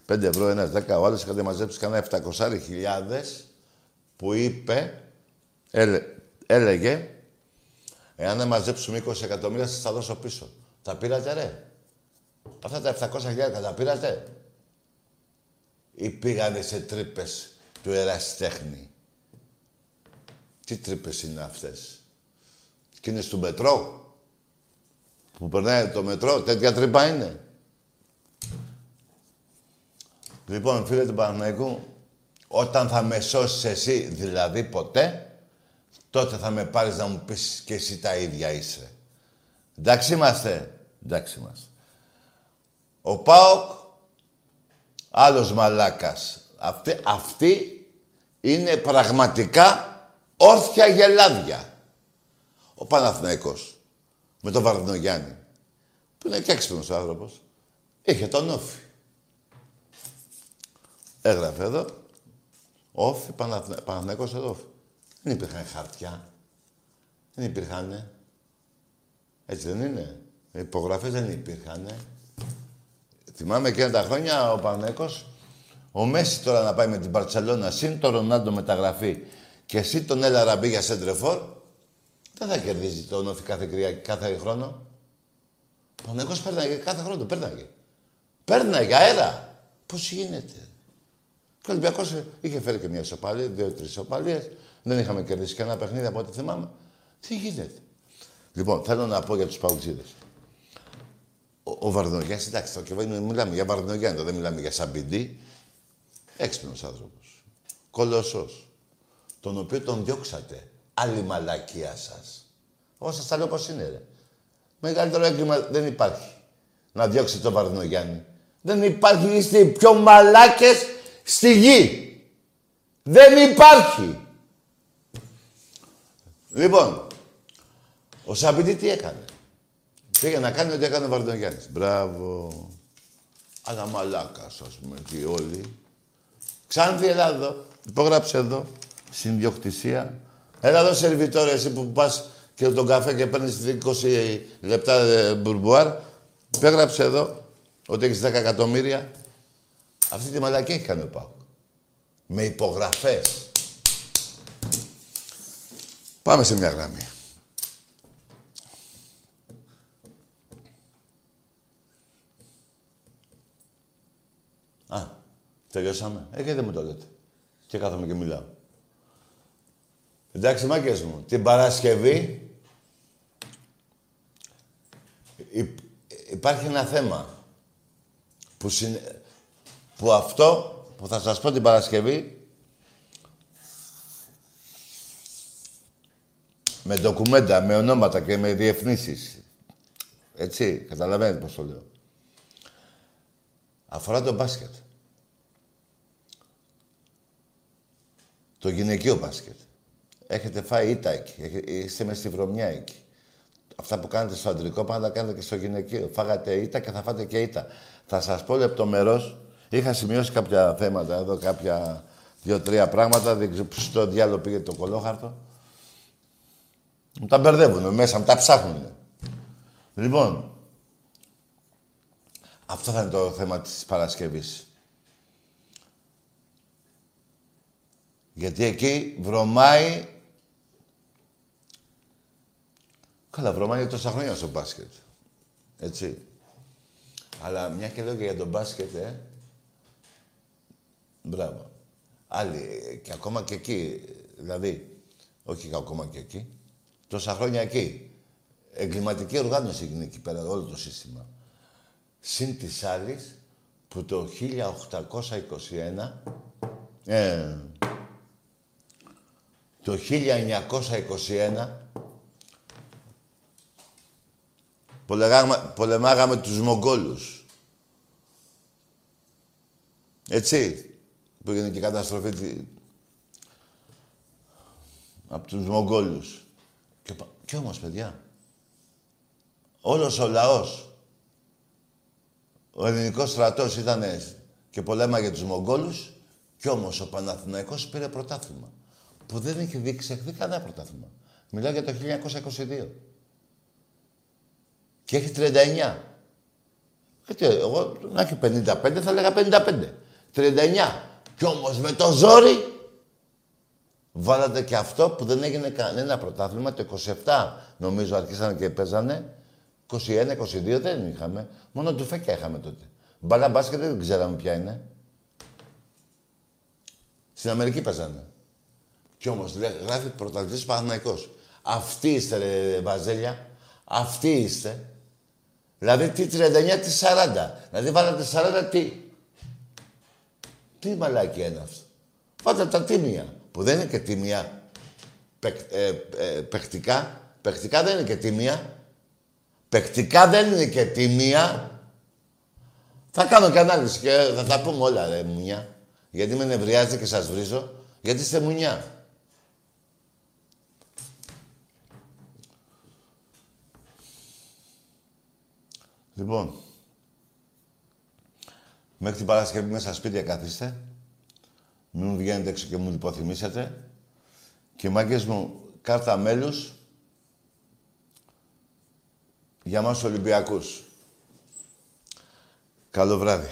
5, ευρώ, ένας 10, ο άλλος είχατε μαζέψει κανένα 700 χιλιάδες που είπε, έλε, έλεγε, εάν δεν μαζέψουμε 20 εκατομμύρια σας τα δώσω πίσω. Τα πήρατε ρε. Αυτά τα 700 χιλιάδες τα πήρατε; Ή πήγανε σε τρύπες του ερασιτέχνη. Τι τρύπες είναι αυτές; Και είναι στο μετρό; Που περνάει το μετρό, τέτοια τρύπα είναι; Λοιπόν, φίλε του Παναγικού, όταν θα με σώσεις εσύ, δηλαδή ποτέ, τότε θα με πάρεις να μου πεις και εσύ τα ίδια είσαι. Εντάξει είμαστε; Εντάξει είμαστε. Ο ΠΑΟΚ, άλλος μαλάκας. Αυτή, αυτή είναι πραγματικά όρθια γελάδια. Ο Παναθηναϊκός με τον Βαρδινογιάννη, που είναι και έξυπνος ο άνθρωπος, είχε τον Όφη. Έγραφε εδώ, Όφη, Παναθηνα... Παναθηναϊκός εδώ. Όφη. Δεν υπήρχαν χαρτιά. Δεν υπήρχαν. Έτσι δεν είναι. Υπογραφές δεν υπήρχαν. Θυμάμαι εκείνα τα χρόνια ο Παναθηναϊκός, ο Μέση τώρα να πάει με την Παρτσελώνα, συν το Ρονάντο μεταγραφή και εσύ τον Έλα Ραμπή για σέντρεφόρ, δεν θα κερδίζει τον Όφη κάθε, κρυα... κάθε χρόνο. Ο Παναθηναϊκός πέρναγε κάθε χρόνο, πέρναγε. Πέρναγε αέρα. Πώς γίνεται; Και ο Ολυμπιακός είχε φέρει και μια ισοπαλία, δύο-τρεις ισοπαλίες. Δεν είχαμε κερδίσει κανένα παιχνίδι από ό,τι θυμάμαι. Τι γίνεται; Λοιπόν, θέλω να πω για τους παουτζίδες. Ο, ο Βαρδινογιάννης, εντάξει, το και μιλάμε για Βαρδινογιάννη, δεν μιλάμε για Σαμπιντή. Έξυπνος άνθρωπος. Κολοσσός. Τον οποίο τον διώξατε. Άλλη μαλακία σας. Εγώ σας τα λέω πώς είναι, ρε. Μεγαλύτερο έγκλημα δεν υπάρχει. Να διώξετε τον Βαρδινογιάννη. Δεν υπάρχει, είστε οι πιο μαλάκες στη γη. Δεν υπάρχει. Λοιπόν, ο Σαμπιτή τι έκανε; Πήγε να κάνει ό,τι έκανε ο Βαρδινογιάννης. Μπράβο. Αλλά μαλάκας, ας πούμε, και όλοι. Ξάνθη, έλα εδώ. Υπόγραψε εδώ. Συνδιοκτησία. Έλα εδώ, σερβιτόρε, εσύ που πας και τον καφέ και παίρνεις 20 λεπτά ε, μπουρμπουάρ. Υπέγραψε εδώ ότι έχεις 10 εκατομμύρια. Αυτή τη μαλακή έχει κάνει ο Πάουκ. Με υπογραφές. Πάμε σε μια γραμμή. Α, τελειώσαμε. Ε, και δεν μου το λέτε. Και κάθομαι και μιλάω. Εντάξει, μάκες μου, την Παρασκευή υ- υπάρχει ένα θέμα που, συν- που αυτό που θα σας πω την Παρασκευή με ντοκουμέντα, με ονόματα και με διεθνήσεις. Έτσι, καταλαβαίνετε πώς το λέω. Αφορά το μπάσκετ. Το γυναικείο μπάσκετ. Έχετε φάει ήττα εκεί. Έχε- Είστε με στη βρωμιά εκεί. Αυτά που κάνετε στο αντρικό πάντα κάνετε και στο γυναικείο. Φάγατε ήττα και θα φάτε και ήττα. Θα σας πω λεπτομερώς. Είχα σημειώσει κάποια θέματα εδώ, κάποια δύο-τρία πράγματα. Δεν ξέρω πού στο διάλογο πήγε το κολόχαρτο. Μου τα μπερδεύουν μέσα, μου τα ψάχνουν. Λοιπόν, αυτό θα είναι το θέμα της Παρασκευής. Γιατί εκεί βρωμάει... Καλά, βρωμάει τόσα χρόνια στο μπάσκετ. Έτσι. Αλλά μια και λέω και για τον μπάσκετ, ε. Μπράβο. Άλλοι, ε, και ακόμα και εκεί, δηλαδή, Όχι ακόμα και εκεί. Τόσα χρόνια εκεί. Εγκληματική οργάνωση έγινε εκεί πέρα όλο το σύστημα. Συν της άλλης που το 1821 ε, το 1921 πολεμάγαμε, πολεμάγαμε τους Μογγόλους. Έτσι, που έγινε και η καταστροφή τη... από τους Μογγόλους. Και, πα- και όμως, παιδιά, όλος ο λαός, ο ελληνικός στρατός ήταν και πολέμαγε τους Μογγόλους και όμως ο Παναθηναϊκός πήρε πρωτάθλημα. Που δεν έχει διεξεχθεί κανένα πρωτάθλημα. Μιλάω για το 1922. Και έχει 39. Γιατί εγώ να έχει 55 θα λέγα 55. 39. Κι όμως με το ζόρι βάλατε και αυτό που δεν έγινε κανένα πρωτάθλημα. Το 27 νομίζω αρχίσανε και παίζανε. 21-22 δεν είχαμε. Μόνο του Φέκια είχαμε τότε. Μπάλα μπάσκετ δεν ξέραμε ποια είναι. Στην Αμερική παίζανε. Κι όμως λέ- γράφει πρωταθλητής Παναθηναϊκός. Αυτοί είστε ρε Βαζέλια. Αυτοί είστε. Δηλαδή τι 39, τι 40. Δηλαδή βάλατε 40 τι. Τι μαλάκι είναι αυτό. Πάτε τα τίμια. Που δεν είναι και τίμια. Παικ, ε, ε, παιχτικά. Παιχτικά δεν είναι και τίμια. Παιχτικά δεν είναι και τίμια. Θα κάνω και ανάλυση και θα τα πούμε όλα, ρε μουνιά. Γιατί με νευριάζετε και σας βρίζω. Γιατί είστε μουνιά. Λοιπόν, μέχρι την Παρασκευή μέσα στα σπίτια καθίστε. Μην μου βγαίνετε έξω και μου το υποθυμίσετε. Και μάγκες μου, κάρτα μέλους για μας Ολυμπιακούς. Καλό βράδυ.